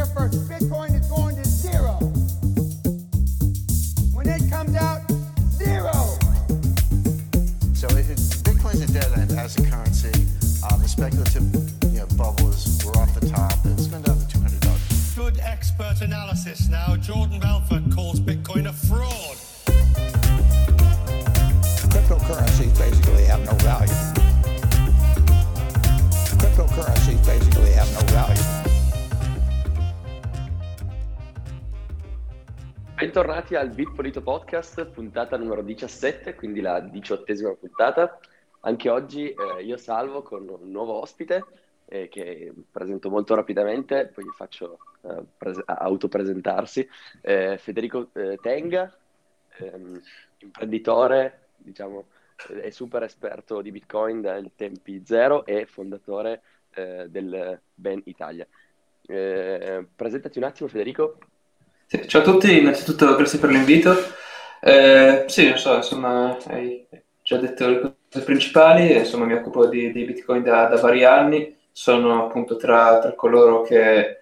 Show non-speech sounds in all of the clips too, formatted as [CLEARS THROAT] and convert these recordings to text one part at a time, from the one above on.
here first. Bitcoin is going to zero. When it comes out, zero. So it, it, Bitcoin's a dead end as a currency. Um, the speculative you know, bubbles were off the top. It's been down to two hundred dollars. Good expert analysis now. Jordan Belfort calls Bitcoin a fraud. Bentornati al Bitpolito Podcast, puntata numero 17, quindi la diciottesima puntata. Anche oggi eh, io salvo con un nuovo ospite eh, che presento molto rapidamente, poi gli faccio eh, pres- autopresentarsi. Eh, Federico eh, Tenga, ehm, imprenditore, diciamo, è super esperto di Bitcoin dai tempi zero e fondatore eh, del Ben Italia. Presentati un attimo Federico. Sì, ciao a tutti, innanzitutto grazie per l'invito. Eh, sì, non so, insomma, hai già detto le cose principali, insomma mi occupo di, di Bitcoin da, da, vari anni, sono appunto tra, tra coloro che,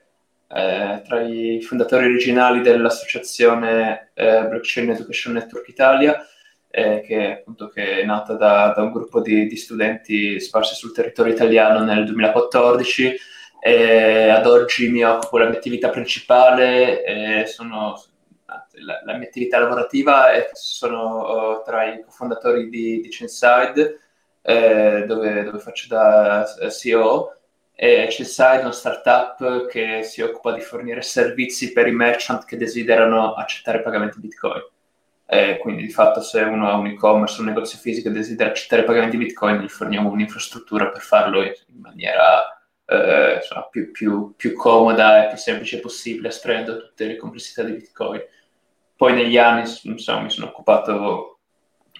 eh, tra i fondatori originali dell'associazione eh, Blockchain Education Network Italia, eh, che, appunto, che è nata da, da un gruppo di, di studenti sparsi sul territorio italiano nel 2014 e ad oggi mi occupo della mia attività principale, eh, sono, la, la, mia attività lavorativa e sono uh, tra i cofondatori di, di Chainside, eh, dove, dove, faccio da CEO. E Chainside è una startup che si occupa di fornire servizi per i merchant che desiderano accettare pagamenti Bitcoin. Eh, quindi di fatto se uno ha un e-commerce, un negozio fisico e desidera accettare pagamenti Bitcoin, gli forniamo un'infrastruttura per farlo in maniera eh, insomma, più, più, più, comoda e più semplice possibile, estraendo tutte le complessità di Bitcoin. Poi negli anni insomma, mi sono occupato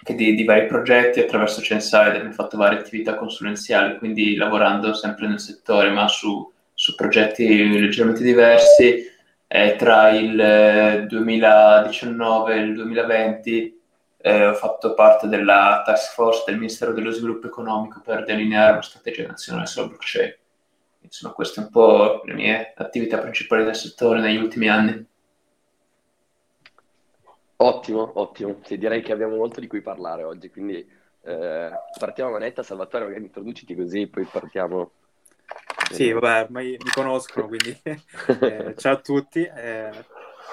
di, di, vari progetti attraverso Chainsider, ho fatto varie attività consulenziali, quindi lavorando sempre nel settore, ma su, su progetti leggermente diversi. Eh, tra il 2019 e il 2020 eh, ho fatto parte della task force del Ministero dello Sviluppo Economico per delineare una strategia nazionale sulla blockchain. Insomma, queste un po' le mie attività principali del settore negli ultimi anni. Ottimo, ottimo. Sì, direi che abbiamo molto di cui parlare oggi, quindi eh, partiamo a manetta. Salvatore, magari introduciti così, poi partiamo. Sì, vabbè, ormai mi conoscono, quindi [LAUGHS] eh, ciao a tutti. Eh,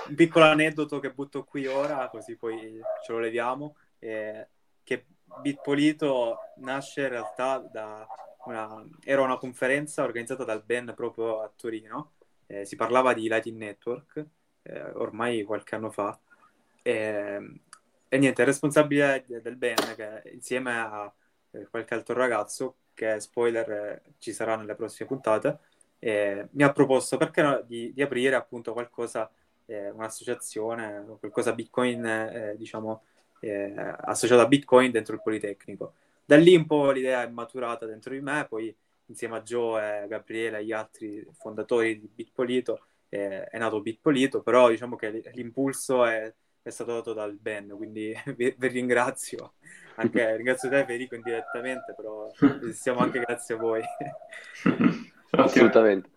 un piccolo aneddoto che butto qui ora, così poi ce lo leviamo, che Bitpolito nasce in realtà da una, era una conferenza organizzata dal Ben proprio a Torino, eh, si parlava di Lighting Network, eh, ormai qualche anno fa, e, e niente, il responsabile del Ben, che insieme a eh, qualche altro ragazzo, che spoiler eh, ci sarà nelle prossime puntate, mi ha proposto perché no, di, di, aprire appunto qualcosa, eh, un'associazione, qualcosa Bitcoin, diciamo, associata a Bitcoin dentro il Politecnico da lì un po' l'idea è maturata dentro di me, poi insieme a Joe e Gabriele e gli altri fondatori di Bitpolito eh, è nato Bitpolito, però diciamo che l'impulso è, è stato dato dal Ben, quindi [LAUGHS] vi, vi ringrazio, anche [LAUGHS] ringrazio te Federico indirettamente, però siamo anche grazie a voi. [LAUGHS] Assolutamente.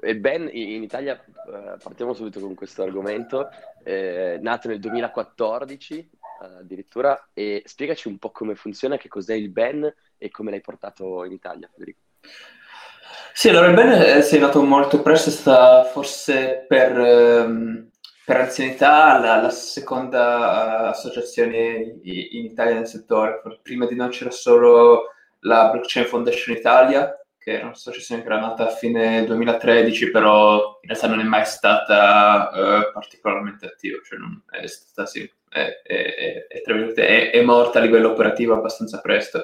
E Ben in Italia, eh, partiamo subito con questo argomento, eh, nato nel 2014, addirittura. E spiegaci un po' come funziona, che cos'è il Ben e come l'hai portato in Italia, Federico. Sì, allora il Ben è nato molto presto, è stata forse per, ehm, per anzianità la, la seconda uh, associazione in Italia nel settore. Prima di noi c'era solo la Blockchain Foundation Italia, che era un'associazione che era nata a fine 2013, però in realtà non è mai stata uh, particolarmente attiva, cioè non è stata sì, è, è, è, è, morta a livello operativo abbastanza presto.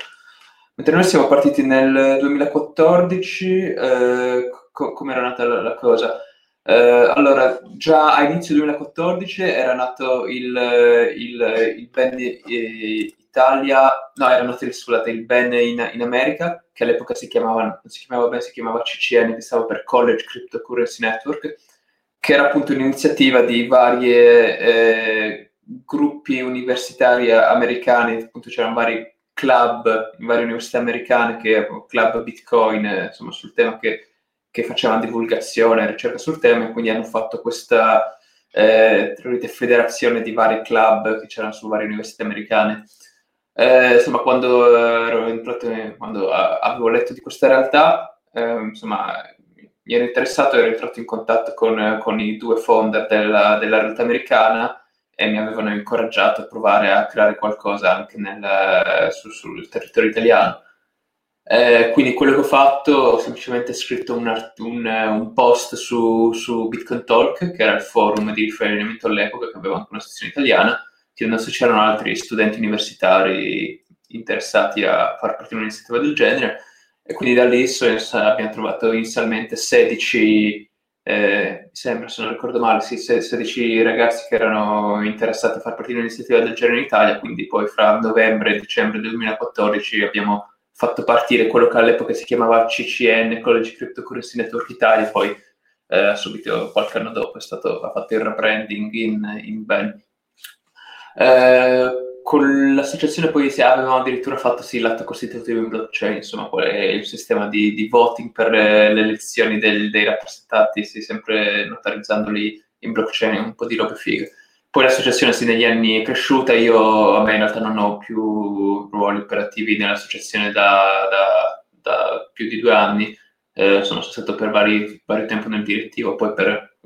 Mentre noi siamo partiti nel 2014, eh, co- come era nata la, la cosa? Eh, allora, già a inizio 2014 era nato il, il, il band eh, Italia, no, era nato scusate, il band in, in, America, che all'epoca si chiamava, non si chiamava ben, si chiamava CCN, che stava per College Cryptocurrency Network, che era appunto un'iniziativa di varie eh, gruppi universitari americani, appunto c'erano vari club in varie università americane che club Bitcoin, insomma sul tema che che facevano divulgazione ricerca sul tema, e quindi hanno fatto questa eh, federazione di vari club che c'erano su varie università americane. Eh, insomma, quando, ero entrato, quando avevo letto di questa realtà, eh, insomma, mi ero interessato e ero entrato in contatto con, con i due founder della, della, realtà americana e mi avevano incoraggiato a provare a creare qualcosa anche nel, su, sul territorio italiano. Eh, quindi quello che ho fatto, ho semplicemente scritto un, art- un, un post su, su, Bitcoin Talk, che era il forum di riferimento all'epoca, che aveva anche una sezione italiana, chiedendo se c'erano altri studenti universitari interessati a far parte di un'iniziativa del genere. E quindi da lì so, abbiamo trovato inizialmente 16, eh, sembra, se non ricordo male, sì, 16 ragazzi che erano interessati a far parte di un'iniziativa del genere in Italia, quindi poi fra novembre e dicembre del 2014 abbiamo fatto partire quello che all'epoca si chiamava CCN, College Cryptocurrency Network Italia, poi eh, subito qualche anno dopo è stato, fatto il rebranding in, in Ben. Eh, con l'associazione poi avevamo addirittura fatto sì, l'atto costitutivo in blockchain, insomma, qual è il sistema di, di voting per le elezioni del, dei rappresentanti, sì, sempre notarizzandoli in blockchain, un po' di robe fighe. Poi l'associazione sì, negli anni è cresciuta, io a me in realtà non ho più ruoli operativi nell'associazione da, da, da più di due anni, eh, sono stato per vari, vario tempo nel direttivo, poi per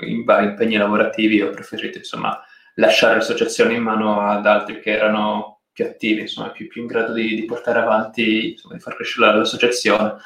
in vari impegni lavorativi ho preferito insomma lasciare l'associazione in mano ad altri che erano più attivi, insomma più, più in grado di, di portare avanti, insomma, di far crescere l'associazione.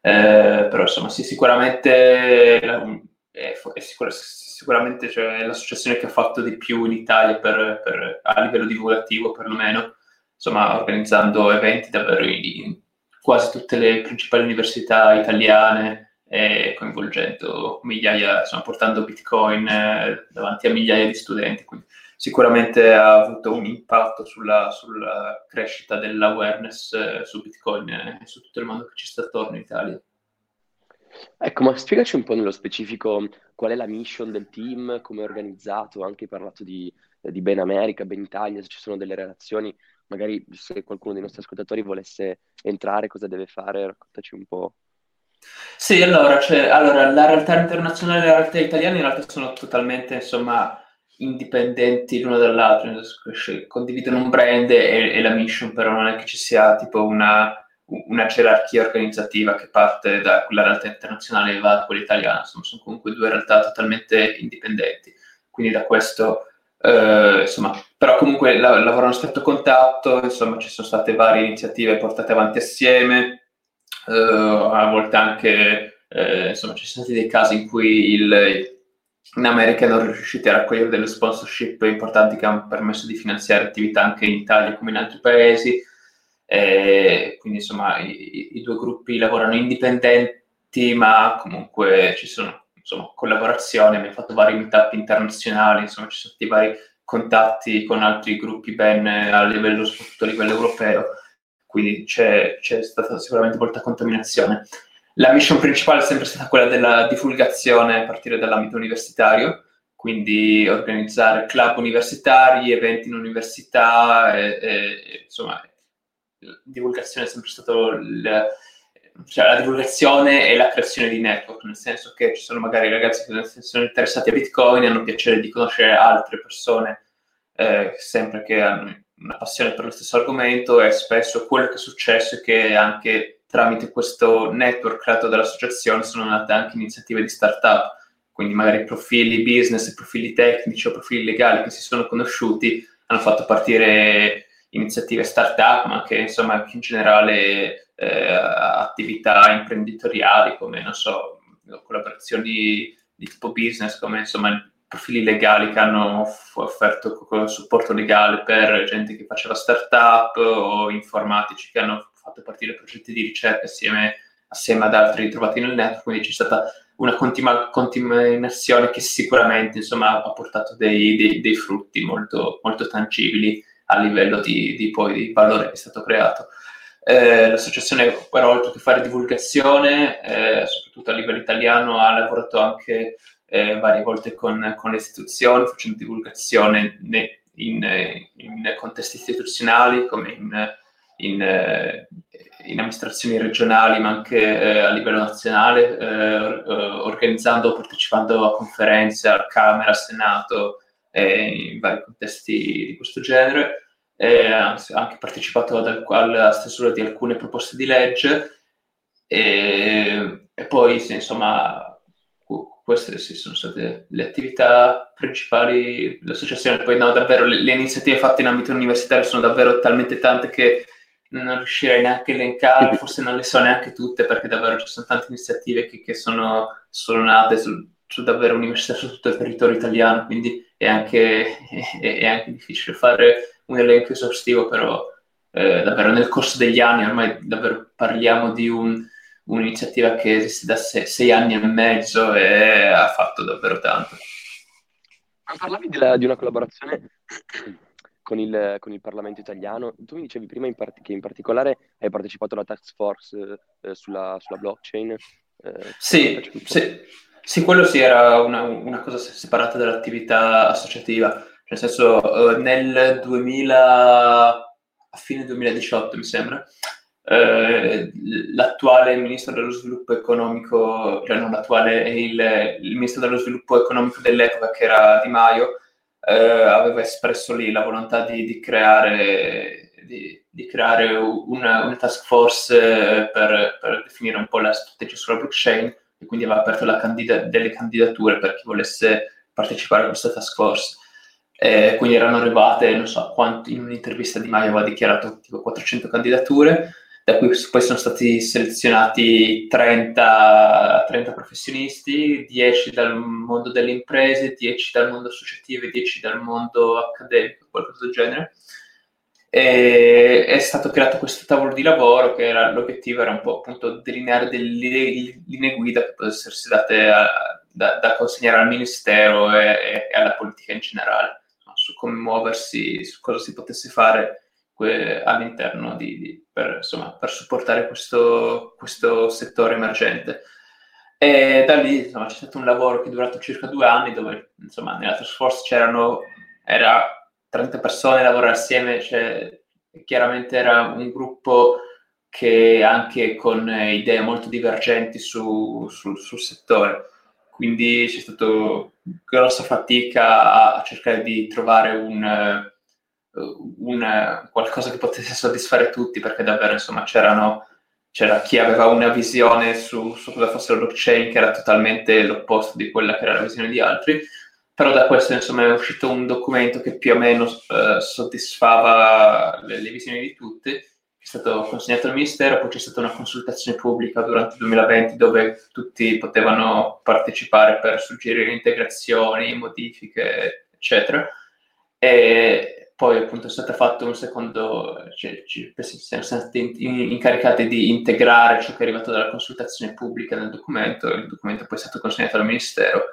Eh, però insomma sì, sicuramente è, è sicur- sicuramente cioè, è l'associazione che ha fatto di più in Italia per, per, a livello divulgativo perlomeno, insomma organizzando eventi davvero in quasi tutte le principali università italiane e coinvolgendo migliaia, insomma portando Bitcoin eh, davanti a migliaia di studenti, quindi sicuramente ha avuto un impatto sulla, sulla crescita dell'awareness eh, su Bitcoin e su tutto il mondo che ci sta attorno in Italia. Ecco, ma spiegaci un po' nello specifico qual è la mission del team, come è organizzato, anche hai parlato di, di Ben America, Ben Italia, se ci sono delle relazioni, magari se qualcuno dei nostri ascoltatori volesse entrare, cosa deve fare, raccontaci un po'. Sì, allora, cioè, allora, la realtà internazionale e la realtà italiana in realtà sono totalmente, insomma, indipendenti l'uno dall'altro, condividono un brand e, e la mission, però non è che ci sia tipo una una gerarchia organizzativa che parte da quella realtà internazionale e va a quella italiana, insomma sono comunque due realtà totalmente indipendenti, quindi da questo, eh, insomma, però comunque la, lavorano in stretto contatto, insomma ci sono state varie iniziative portate avanti assieme, eh, a volte anche, eh, insomma ci sono stati dei casi in cui il, in America non riusciti a raccogliere delle sponsorship importanti che hanno permesso di finanziare attività anche in Italia come in altri paesi, eh, quindi insomma i, i, due gruppi lavorano indipendenti, ma comunque ci sono insomma, collaborazioni, abbiamo fatto vari meetup internazionali, insomma ci sono stati vari contatti con altri gruppi ben a livello, soprattutto a livello europeo, quindi c'è, c'è stata sicuramente molta contaminazione. La mission principale è sempre stata quella della divulgazione a partire dall'ambito universitario, quindi organizzare club universitari, eventi in università, e, e, insomma divulgazione è sempre stato il, cioè la divulgazione e la creazione di network, nel senso che ci sono magari ragazzi che sono interessati a Bitcoin e hanno piacere di conoscere altre persone eh, sempre che hanno una passione per lo stesso argomento e spesso quello che è successo è che anche tramite questo network creato dall'associazione sono nate anche iniziative di startup, quindi magari profili business, profili tecnici o profili legali che si sono conosciuti hanno fatto partire iniziative startup, ma anche insomma più in generale eh, attività imprenditoriali come, non so, collaborazioni di tipo business, come insomma profili legali che hanno offerto supporto legale per gente che faceva startup o informatici che hanno fatto partire progetti di ricerca assieme, assieme ad altri trovati nel network, quindi c'è stata una continua, continuazione che sicuramente insomma, ha portato dei, dei, dei frutti molto, molto tangibili a livello di, di, poi, di valore che è stato creato. Eh, l'associazione, però, oltre che fare divulgazione, eh, soprattutto a livello italiano, ha lavorato anche eh, varie volte con, con, le istituzioni, facendo divulgazione ne, in, in, contesti istituzionali come in, in, in amministrazioni regionali, ma anche eh, a livello nazionale, eh, organizzando o partecipando a conferenze al Camera, al Senato, in vari contesti di questo genere. ha anche partecipato ad, alla stesura di alcune proposte di legge e, e poi, sì, insomma, queste sì, sono state le attività principali dell'associazione. Poi no, davvero le, le, iniziative fatte in ambito universitario sono davvero talmente tante che non riuscirei neanche a elencare, forse non le so neanche tutte perché davvero ci sono tante iniziative che, che sono, sono, nate su, su, davvero università su tutto il territorio italiano, quindi è anche, è, è anche difficile fare un elenco esaustivo, però eh, davvero nel corso degli anni ormai davvero parliamo di un un'iniziativa che esiste da sei, sei, anni e mezzo e ha fatto davvero tanto. Parlavi della, di una collaborazione con il, con il, Parlamento italiano. Tu mi dicevi prima in part- che in particolare hai partecipato alla task force eh, sulla, sulla, blockchain. Eh, sì, sì, sì, quello sì era una, una, cosa separata dall'attività associativa. Nel senso, eh, nel 2000, a fine 2018 mi sembra, eh, l'attuale ministro dello sviluppo economico, cioè non l'attuale, il, il, ministro dello sviluppo economico dell'epoca che era Di Maio, eh, aveva espresso lì la volontà di, di creare, di, di creare una, una, task force eh, per, per, definire un po' la strategia sulla blockchain e quindi aveva aperto candida- delle candidature per chi volesse partecipare a questa task force. Eh, quindi erano arrivate, non so quanto, in un'intervista Di Maio aveva dichiarato tipo 400 candidature da cui poi sono stati selezionati 30, 30 professionisti, 10 dal mondo delle imprese, 10 dal mondo associativo e 10 dal mondo accademico, qualcosa del genere. E è stato creato questo tavolo di lavoro che era, l'obiettivo era un po' appunto delineare delle linee guida che potessero essere date a, da, da, consegnare al Ministero e, e, alla politica in generale, su come muoversi, su cosa si potesse fare all'interno di, di, per, insomma, per supportare questo, questo, settore emergente. E da lì insomma, c'è stato un lavoro che è durato circa due anni dove insomma, nella task force c'erano era 30 persone a lavorare assieme, cioè, chiaramente era un gruppo che anche con idee molto divergenti su, su, sul settore. Quindi c'è stata grossa fatica a cercare di trovare un, una, qualcosa che potesse soddisfare tutti, perché davvero insomma c'erano, c'era chi aveva una visione su, su, cosa fosse la blockchain che era totalmente l'opposto di quella che era la visione di altri, però da questo insomma è uscito un documento che più o meno eh, soddisfava le, le, visioni di tutti, è stato consegnato al Ministero, poi c'è stata una consultazione pubblica durante il 2020 dove tutti potevano partecipare per suggerire integrazioni, modifiche, eccetera. E, poi appunto è stato fatto un secondo, cioè, siamo stati incaricati di integrare ciò che è arrivato dalla consultazione pubblica nel documento, il documento poi è stato consegnato al Ministero.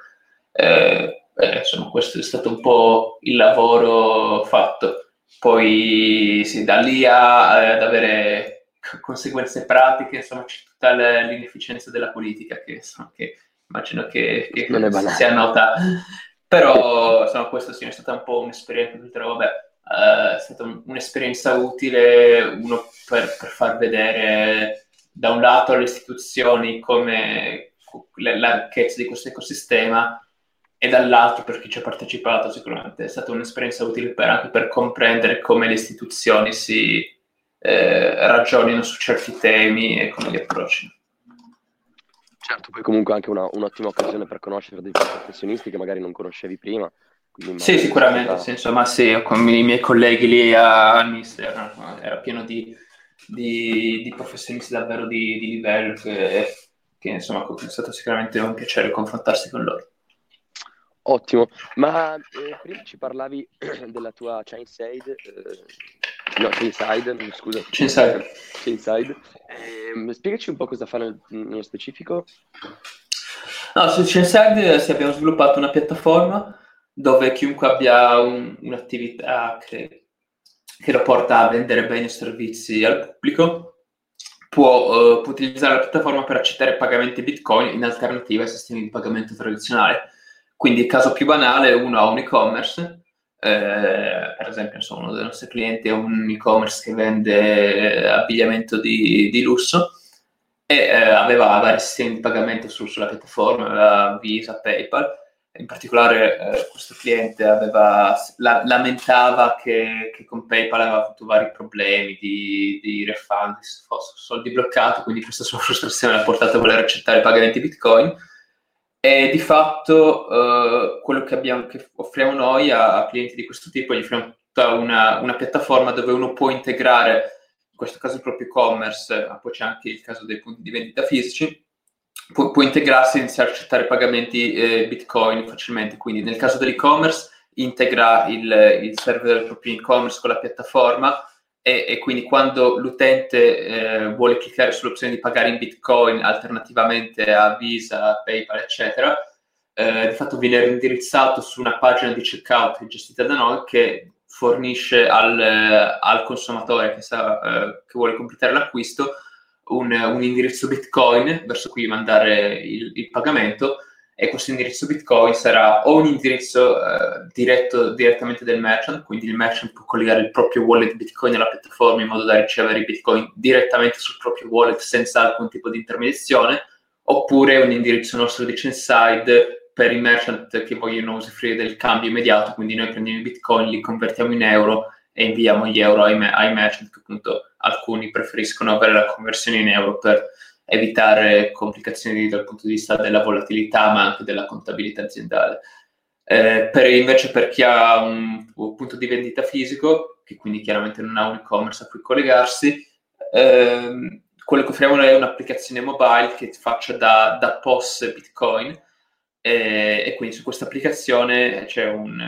Eh, eh, insomma, questo è stato un po' il lavoro fatto. Poi sì, da lì a, ad avere conseguenze pratiche, insomma, c'è tutta l'inefficienza della politica che, insomma, che immagino che, che sia nota. Però insomma, questo sì, è stata un po' un'esperienza, però vabbè, uh, è stata un, un'esperienza utile, uno per, per, far vedere da un lato alle istituzioni come la ricchezza di questo ecosistema e dall'altro per chi ci ha partecipato sicuramente è stata un'esperienza utile per, anche per comprendere come le istituzioni si eh, ragionino su certi temi e come li approcciano. Certo, poi comunque anche una, un'ottima occasione per conoscere dei professionisti che magari non conoscevi prima sì, sicuramente, sì, insomma, sì, con i miei colleghi lì a Mister era, era pieno di, di, di, professionisti davvero di, di livello che, che, insomma è stato sicuramente un piacere confrontarsi con loro. Ottimo, ma eh, prima ci parlavi [CLEARS THROAT] della tua Chainside, eh, no, Chainside, scusa. Chainside. Chainside. Eh, spiegaci un po' cosa fa nel, nello specifico. No, su Chainside abbiamo sviluppato una piattaforma dove chiunque abbia un, un'attività che, che, lo porta a vendere beni o servizi al pubblico può, uh, può, utilizzare la piattaforma per accettare pagamenti bitcoin in alternativa ai sistemi di pagamento tradizionale. Quindi, il caso più banale, uno ha un e-commerce, eh, per esempio, insomma, uno dei nostri clienti è un e-commerce che vende eh, abbigliamento di, di lusso e eh, aveva vari sistemi di pagamento su, sulla piattaforma, aveva Visa, PayPal. In particolare eh, questo cliente aveva, la, lamentava che, che, con PayPal aveva avuto vari problemi di, di refund, soldi bloccati, quindi questa sua [LAUGHS] frustrazione l'ha portato a voler accettare pagamenti Bitcoin. E di fatto uh, quello che, abbiamo, che, offriamo noi a, a, clienti di questo tipo, gli offriamo tutta una, una, piattaforma dove uno può integrare, in questo caso il proprio e-commerce, ma poi c'è anche il caso dei punti di vendita fisici, può, può integrarsi e iniziare a accettare pagamenti eh, Bitcoin facilmente. Quindi nel caso dell'e-commerce integra il, il server del proprio e-commerce con la piattaforma e, e quindi quando l'utente eh, vuole cliccare sull'opzione di pagare in Bitcoin alternativamente a Visa, PayPal, eccetera, eh, di fatto viene indirizzato su una pagina di checkout gestita da noi che fornisce al, eh, al consumatore che, sa, eh, che, vuole completare l'acquisto un, un, indirizzo Bitcoin verso cui mandare il, il pagamento e questo indirizzo Bitcoin sarà o un indirizzo eh, diretto direttamente del merchant, quindi il merchant può collegare il proprio wallet Bitcoin alla piattaforma in modo da ricevere i Bitcoin direttamente sul proprio wallet senza alcun tipo di intermediazione, oppure un indirizzo nostro di Chainside per i merchant che vogliono usufruire del cambio immediato, quindi noi prendiamo i Bitcoin, li convertiamo in euro e inviamo gli euro ai, ai merchant che appunto alcuni preferiscono avere la conversione in euro per evitare complicazioni dal punto di vista della volatilità, ma anche della contabilità aziendale. Eh, per, invece per chi ha un, un, punto di vendita fisico, che quindi chiaramente non ha un e-commerce a cui collegarsi, ehm, quello che offriamo è un'applicazione mobile che faccia da, da POS Bitcoin eh, e quindi su questa applicazione c'è un,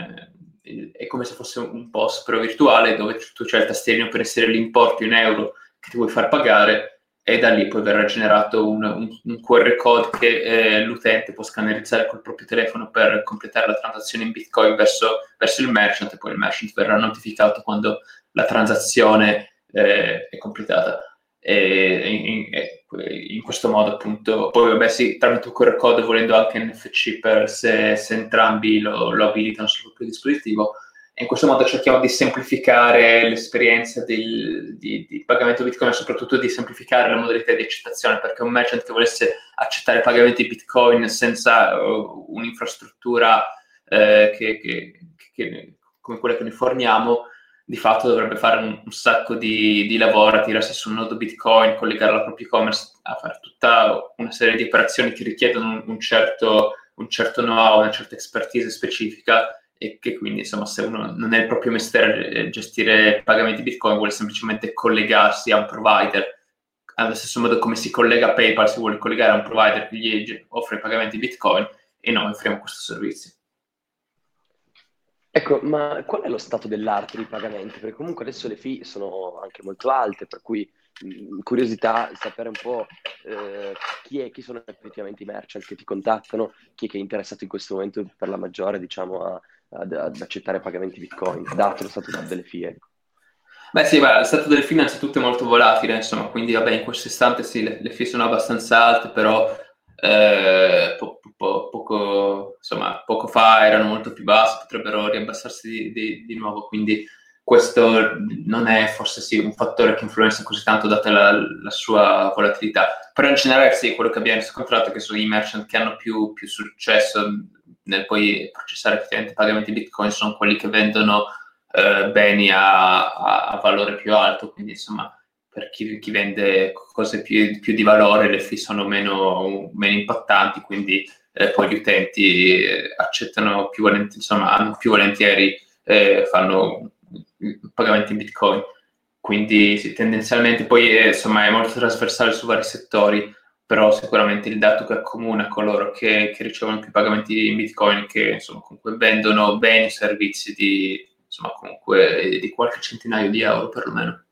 è come se fosse un POS però virtuale dove tu c'è il tastierino per essere l'importo in euro che ti vuoi far pagare e da lì poi verrà generato un, un, un QR code che eh, l'utente può scannerizzare col proprio telefono per completare la transazione in Bitcoin verso, verso il merchant e poi il merchant verrà notificato quando la transazione eh, è completata. E in, in, in, questo modo appunto poi vabbè sì tramite un QR code volendo anche NFC per se, se entrambi lo, lo abilitano sul proprio dispositivo e in questo modo cerchiamo di semplificare l'esperienza del, di, di, pagamento Bitcoin e soprattutto di semplificare la modalità di accettazione, perché un merchant che volesse accettare pagamenti Bitcoin senza uh, un'infrastruttura uh, che, che, che, come quella che noi forniamo, di fatto dovrebbe fare un, un sacco di, di, lavoro a tirarsi su un nodo Bitcoin, collegare la propria e-commerce, a fare tutta una serie di operazioni che richiedono un, un certo, un certo know-how, una certa expertise specifica e che quindi insomma se uno non è il proprio mestiere gestire pagamenti bitcoin vuole semplicemente collegarsi a un provider. Allo stesso modo come si collega a PayPal si vuole collegare a un provider che gli offre pagamenti bitcoin e noi offriamo questo servizio Ecco, ma qual è lo stato dell'arte dei pagamenti? Perché comunque adesso le fee sono anche molto alte, per cui mh, curiosità sapere un po' eh, chi, è, chi sono effettivamente i merchant che ti contattano, chi è che è interessato in questo momento per la maggiore, diciamo, a, ad, ad accettare pagamenti Bitcoin, dato lo stato delle. Ecco. Beh sì, beh, lo stato delle FIE innanzitutto è molto volatile, insomma, quindi vabbè, in questo istante sì, le, le FIE sono abbastanza alte, però eh, po- po- poco, insomma, poco fa erano molto più basse, potrebbero riabbassarsi di, di, di, nuovo, quindi questo non è forse sì un fattore che influenza così tanto data la, la sua volatilità, però in generale sì, quello che abbiamo riscontrato è che sono i merchant che hanno più, più successo nel poi processare effettivamente pagamenti Bitcoin sono quelli che vendono eh, beni a, a, a, valore più alto, quindi insomma per chi, chi vende cose più, più, di valore le fee sono meno, meno impattanti, quindi eh, poi gli utenti eh, accettano più volentieri, insomma hanno più volentieri, eh, fanno pagamenti in Bitcoin. Quindi sì, tendenzialmente poi è, insomma, è molto trasversale su vari settori però sicuramente il dato che accomuna coloro che, che ricevono più pagamenti in bitcoin che insomma comunque vendono beni e servizi di insomma comunque di qualche centinaio di euro perlomeno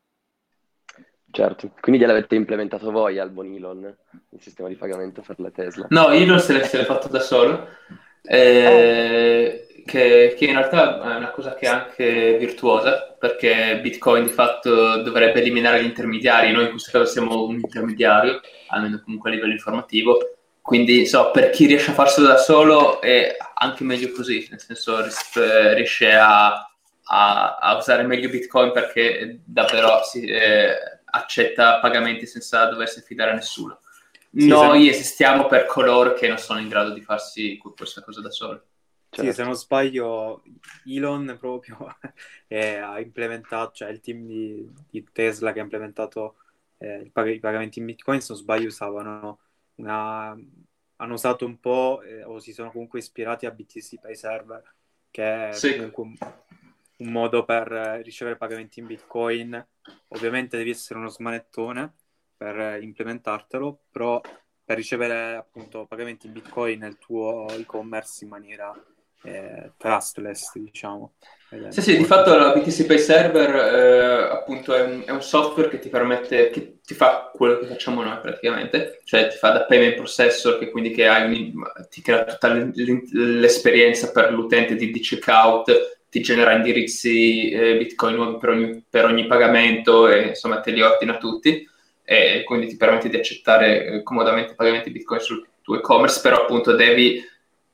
Certo, quindi gliel'avete implementato voi al Bonilon, il sistema di pagamento per la Tesla? No, non se l'ho, se l'ho fatto da solo, eh, che, che, in realtà è una cosa che è anche virtuosa, perché Bitcoin di fatto dovrebbe eliminare gli intermediari, noi in questo caso siamo un intermediario, almeno comunque a livello informativo, quindi so, per chi riesce a farselo da solo è anche meglio così, nel senso riesce a, a, a usare meglio Bitcoin perché davvero si eh, accetta pagamenti senza doversi affidare a nessuno. Sì, Noi se- esistiamo per coloro che non sono in grado di farsi questa cosa da soli. Sì, Certo. se non sbaglio, Elon proprio [LAUGHS] eh, ha implementato, cioè il team di, di Tesla che ha implementato eh, il pag- i pagamenti in Bitcoin, se non sbaglio, usavano una, hanno usato un po' eh, o si sono comunque ispirati a BTC Pay Server, che è Sì. comunque un, modo per eh, ricevere pagamenti in Bitcoin. Ovviamente devi essere uno smanettone per eh, implementartelo, però per ricevere appunto pagamenti in Bitcoin nel tuo e-commerce in maniera eh, trustless, diciamo. Sì, sì, di fatto la BTC Pay Server eh, appunto è un, è un software che ti permette, che ti fa quello che facciamo noi praticamente, cioè ti fa da payment processor, che quindi che hai un- ti crea tutta l'esperienza per l'utente di, di checkout, ti genera indirizzi eh, Bitcoin nuovi per ogni, per ogni pagamento e insomma te li ordina tutti e quindi ti permette di accettare eh, comodamente pagamenti Bitcoin sul tuo e-commerce, però appunto devi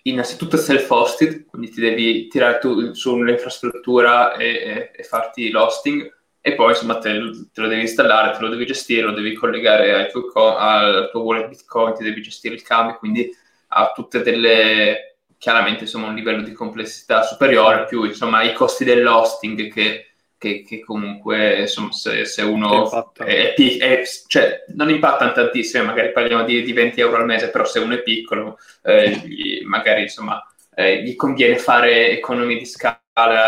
innanzitutto self-hosted, quindi ti devi tirare tu sull'infrastruttura e, e- e farti l'hosting e poi insomma te, te lo devi installare, te lo devi gestire, lo devi collegare al tuo, al tuo wallet Bitcoin, ti devi gestire il cambio, quindi ha tutte delle chiaramente insomma un livello di complessità superiore, più insomma i costi dell'hosting che, che- che comunque insomma se, se uno è, è- cioè non impattano tantissimo, magari parliamo di, di 20 euro al mese, però se uno è piccolo eh, gli- magari insomma eh, gli conviene fare economie di scala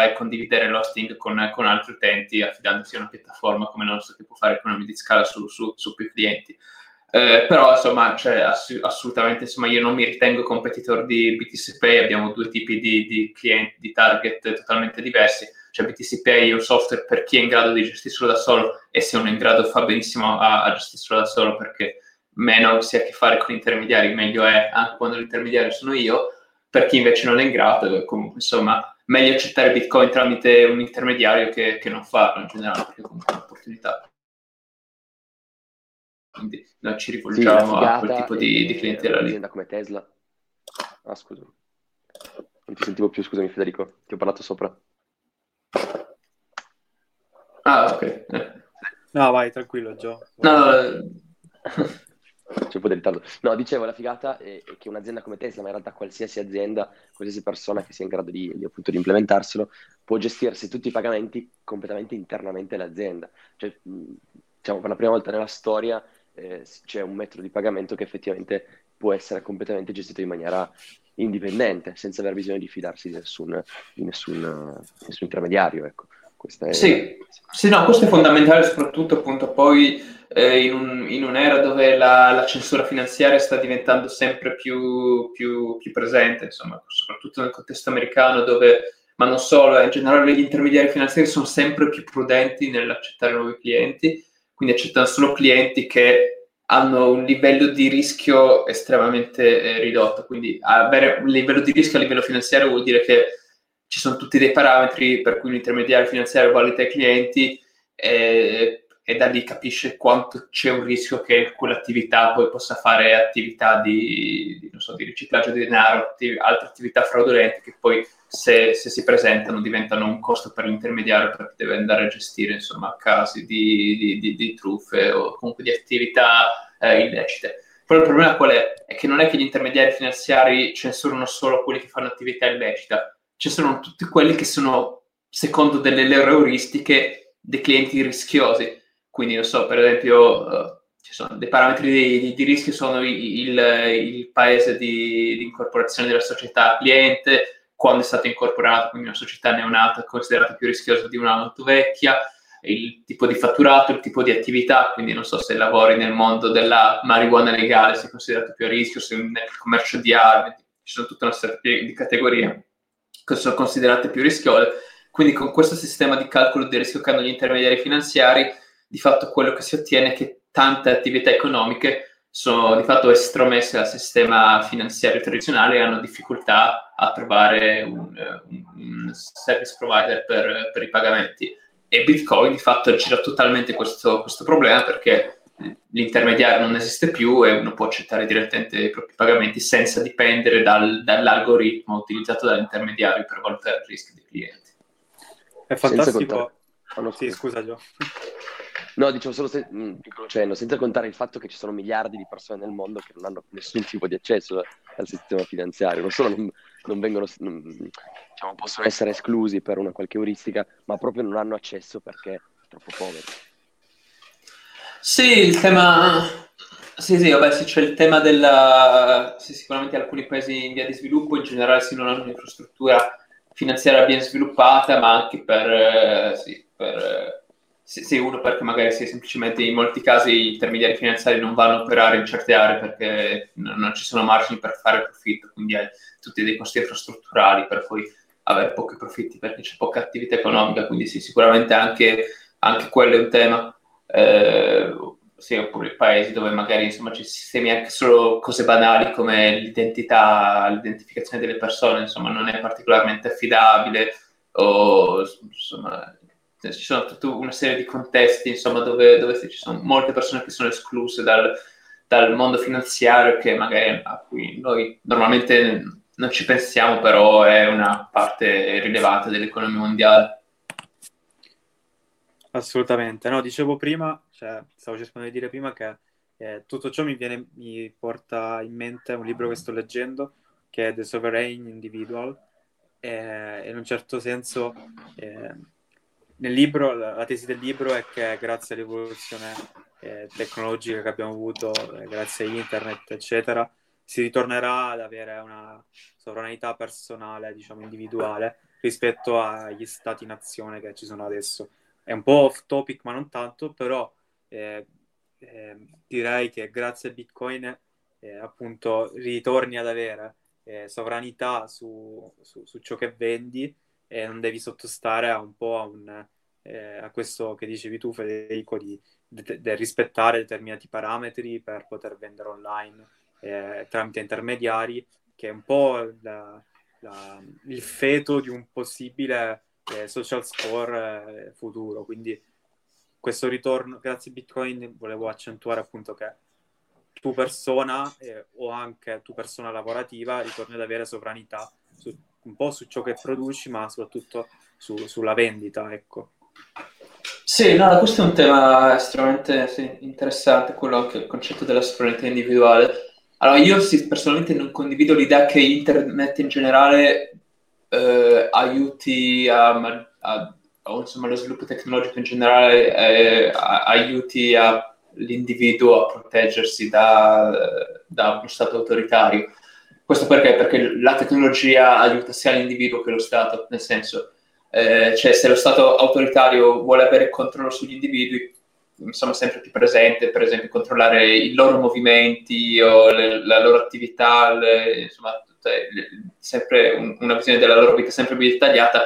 e condividere l'hosting con, con altri utenti affidandosi a una piattaforma come la nostra che può fare economie di scala su, su- su più clienti. Eh, però insomma, cioè, ass- assolutamente insomma, io non mi ritengo competitor di BTC Pay, abbiamo due tipi di, di clienti, di target totalmente diversi. Cioè BTC Pay è un software per chi è in grado di gestirselo da solo e se uno è in grado fa benissimo a, a gestirselo da solo perché meno si ha a che fare con intermediari, meglio è anche quando l'intermediario sono io. Per chi invece non è in grado, comunque insomma, meglio accettare Bitcoin tramite un intermediario che, che non farlo in generale, perché comunque è un'opportunità. Quindi noi ci Sì, rivolgiamo la a quel tipo di, è di clientela lì. un'azienda come Tesla. Ah, scusami. Non ti sentivo più, scusami Federico, ti ho parlato sopra. Ah, ok. Eh. No, vai, tranquillo, Gio. No, C'è un po' di ritardo. No, dicevo, la figata è che un'azienda come Tesla, ma in realtà qualsiasi azienda, qualsiasi persona che sia in grado di, di, appunto, di implementarselo, può gestirsi tutti i pagamenti completamente internamente all'azienda. Cioè, diciamo, per la prima volta nella storia eh, c'è un metodo di pagamento che effettivamente può essere completamente gestito in maniera indipendente, senza aver bisogno di fidarsi di nessun, di nessun, eh, nessun intermediario, ecco. È... Sì, sì, no, questo è fondamentale soprattutto appunto poi eh, in, un- in un'era dove la, la censura finanziaria sta diventando sempre più, più- più presente, insomma, soprattutto nel contesto americano dove, ma non solo, eh, in generale gli intermediari finanziari sono sempre più prudenti nell'accettare nuovi clienti, quindi accettano solo clienti che hanno un livello di rischio estremamente eh, ridotto, quindi avere un livello di rischio a livello finanziario vuol dire che ci sono tutti dei parametri per cui un intermediario finanziario valuta i clienti e, e da lì capisce quanto c'è un rischio che quell'attività poi possa fare attività di, di, so, di riciclaggio di denaro, attiv- altre attività fraudolente che poi se, se si presentano diventano un costo per l'intermediario perché deve andare a gestire insomma casi di, di, truffe o comunque di attività eh, illecite. Però il problema qual è? È che non è che gli intermediari finanziari censurano solo quelli che fanno attività illecita, ci sono tutti quelli che sono, secondo delle loro euristiche, dei clienti rischiosi. Quindi, non so, per esempio, uh, ci sono dei parametri di, di, di rischio, sono il, il, paese di, di, incorporazione della società cliente, quando è stato incorporato, quindi una società neonata considerata più rischiosa di una molto vecchia, il tipo di fatturato, il tipo di attività, quindi non so se lavori nel mondo della marijuana legale, sei considerato più a rischio, se nel commercio di armi, ci sono tutta una serie di categorie che sono considerate più rischiose. Quindi con questo sistema di calcolo del rischio che hanno gli intermediari finanziari, di fatto quello che si ottiene è che tante attività economiche sono di fatto estromesse dal sistema finanziario tradizionale e hanno difficoltà a trovare un, un service provider per, per, i pagamenti. E Bitcoin di fatto aggira totalmente questo, questo problema perché l'intermediario non esiste più e uno può accettare direttamente i propri pagamenti senza dipendere dal, dall'algoritmo utilizzato dall'intermediario per valutare il rischio dei clienti. È fantastico. Sì, scusa. scusa Gio. No, dicevo solo se- un piccolo cenno, senza contare il fatto che ci sono miliardi di persone nel mondo che non hanno nessun tipo di accesso al sistema finanziario, non solo non, non vengono, non- diciamo, possono essere esclusi per una qualche euristica, ma proprio non hanno accesso perché troppo poveri. Sì, il tema... Sì, sì, vabbè, sì, c'è il tema della... Sì, sicuramente alcuni paesi in via di sviluppo in generale sì, non hanno un'infrastruttura finanziaria ben sviluppata, ma anche per... eh, sì, per... Sì, sì, uno perché magari sì, semplicemente in molti casi i intermediari finanziari non vanno a operare in certe aree perché non, non ci sono margini per fare profitto, quindi hai tutti dei costi infrastrutturali per poi avere pochi profitti perché c'è poca attività economica, quindi sì, sicuramente anche, anche quello è un tema. Eh, sì, oppure paesi dove magari insomma ci sistemi anche solo cose banali come l'identità, l'identificazione delle persone, insomma, non è particolarmente affidabile o insomma ci sono tutta una serie di contesti insomma dove, dove ci sono molte persone che sono escluse dal, dal mondo finanziario che magari a cui noi normalmente non ci pensiamo, però è una parte rilevante dell'economia mondiale. Assolutamente, no, dicevo prima, cioè, stavo cercando di dire prima che eh, tutto ciò mi viene, mi porta in mente un libro che sto leggendo, che è The Sovereign Individual, e in un certo senso eh, nel libro, la, la tesi del libro è che grazie all'evoluzione eh, tecnologica che abbiamo avuto, eh, grazie a internet, eccetera, si ritornerà ad avere una sovranità personale, diciamo, individuale rispetto agli stati-nazione che ci sono adesso. È un po' off topic, ma non tanto, però eh, eh, direi che grazie a Bitcoin eh, appunto ritorni ad avere eh, sovranità su, su, su, ciò che vendi e non devi sottostare a un po' a, un, eh, a questo che dicevi tu Federico di, di, di, rispettare determinati parametri per poter vendere online eh, tramite intermediari che è un po' la, la, il feto di un possibile eh, social score eh, futuro. Quindi questo ritorno, grazie Bitcoin, volevo accentuare appunto che tu persona eh, o anche tu persona lavorativa ritorni ad avere sovranità su, un po' su ciò che produci, ma soprattutto su, sulla vendita, ecco. Sì, no, questo è un tema estremamente sì, interessante, quello anche il concetto della sovranità individuale. Allora, io sì, personalmente non condivido l'idea che internet in generale eh, aiuti a, a, a, insomma, lo sviluppo tecnologico in generale, eh, a, aiuti l'individuo a proteggersi da, da, uno Stato autoritario. Questo perché? Perché la tecnologia aiuta sia l'individuo che lo Stato, nel senso, eh, cioè se lo Stato autoritario vuole avere controllo sugli individui, insomma, sempre più presente, per esempio, controllare i loro movimenti o le, la loro attività, le, insomma, tutte, le, sempre un, una visione della loro vita sempre più dettagliata,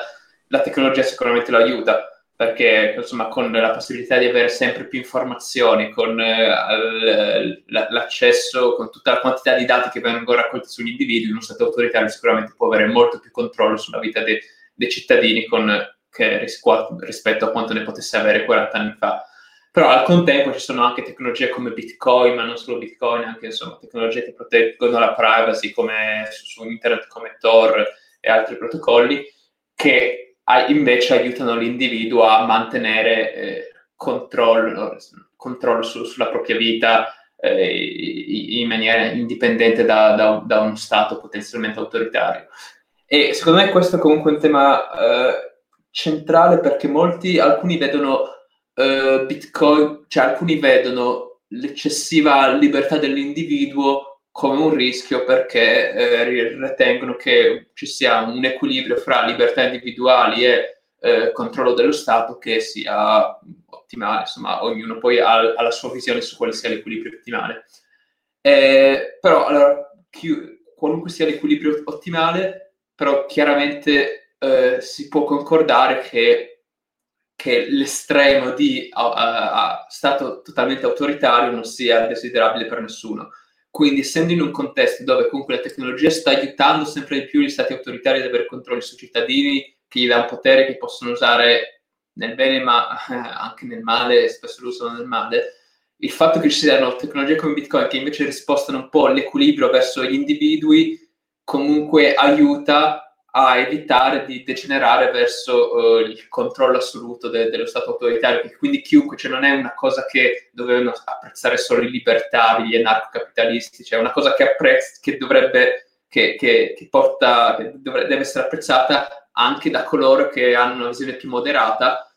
la tecnologia sicuramente lo aiuta perché insomma con la possibilità di avere sempre più informazioni, con eh, l'accesso, con tutta la quantità di dati che vengono raccolti sugli individui, uno Stato autoritario sicuramente può avere molto più controllo sulla vita de, dei cittadini con, che, rispetto a quanto ne potesse avere 40 anni fa. Però al contempo ci sono anche tecnologie come Bitcoin, ma non solo Bitcoin, anche insomma, tecnologie che proteggono la privacy come su, su internet come Tor e altri protocolli che invece aiutano l'individuo a mantenere eh, controllo, controllo su, sulla propria vita eh, in maniera indipendente da, da, da, uno Stato potenzialmente autoritario. E secondo me questo è comunque un tema eh, centrale perché molti, alcuni vedono uh, Bitcoin, cioè alcuni vedono l'eccessiva libertà dell'individuo come un rischio perché eh, ritengono che ci sia un equilibrio fra libertà individuali e eh, controllo dello Stato che sia ottimale, insomma ognuno poi ha, ha la sua visione su quale sia l'equilibrio ottimale. Eh, però allora, chi, qualunque sia l'equilibrio ottimale, però chiaramente eh, si può concordare che che l'estremo di uh, uh, stato totalmente autoritario non sia desiderabile per nessuno. Quindi, essendo in un contesto dove comunque la tecnologia sta aiutando sempre di più gli stati autoritari ad avere controlli sui cittadini, che gli dà un potere che possono usare nel bene ma [LAUGHS] anche nel male, spesso lo usano nel male, il fatto che ci siano tecnologie come Bitcoin che invece rispostano un po' l'equilibrio verso gli individui, comunque aiuta a evitare di degenerare verso uh, il controllo assoluto de- dello Stato autoritario, quindi chiunque, cioè non è una cosa che dovevano apprezzare solo i libertari, gli anarcocapitalisti, cioè è una cosa che, apprezz- che dovrebbe, che, che, che porta, dovrebbe, deve essere apprezzata anche da coloro che hanno una visione più moderata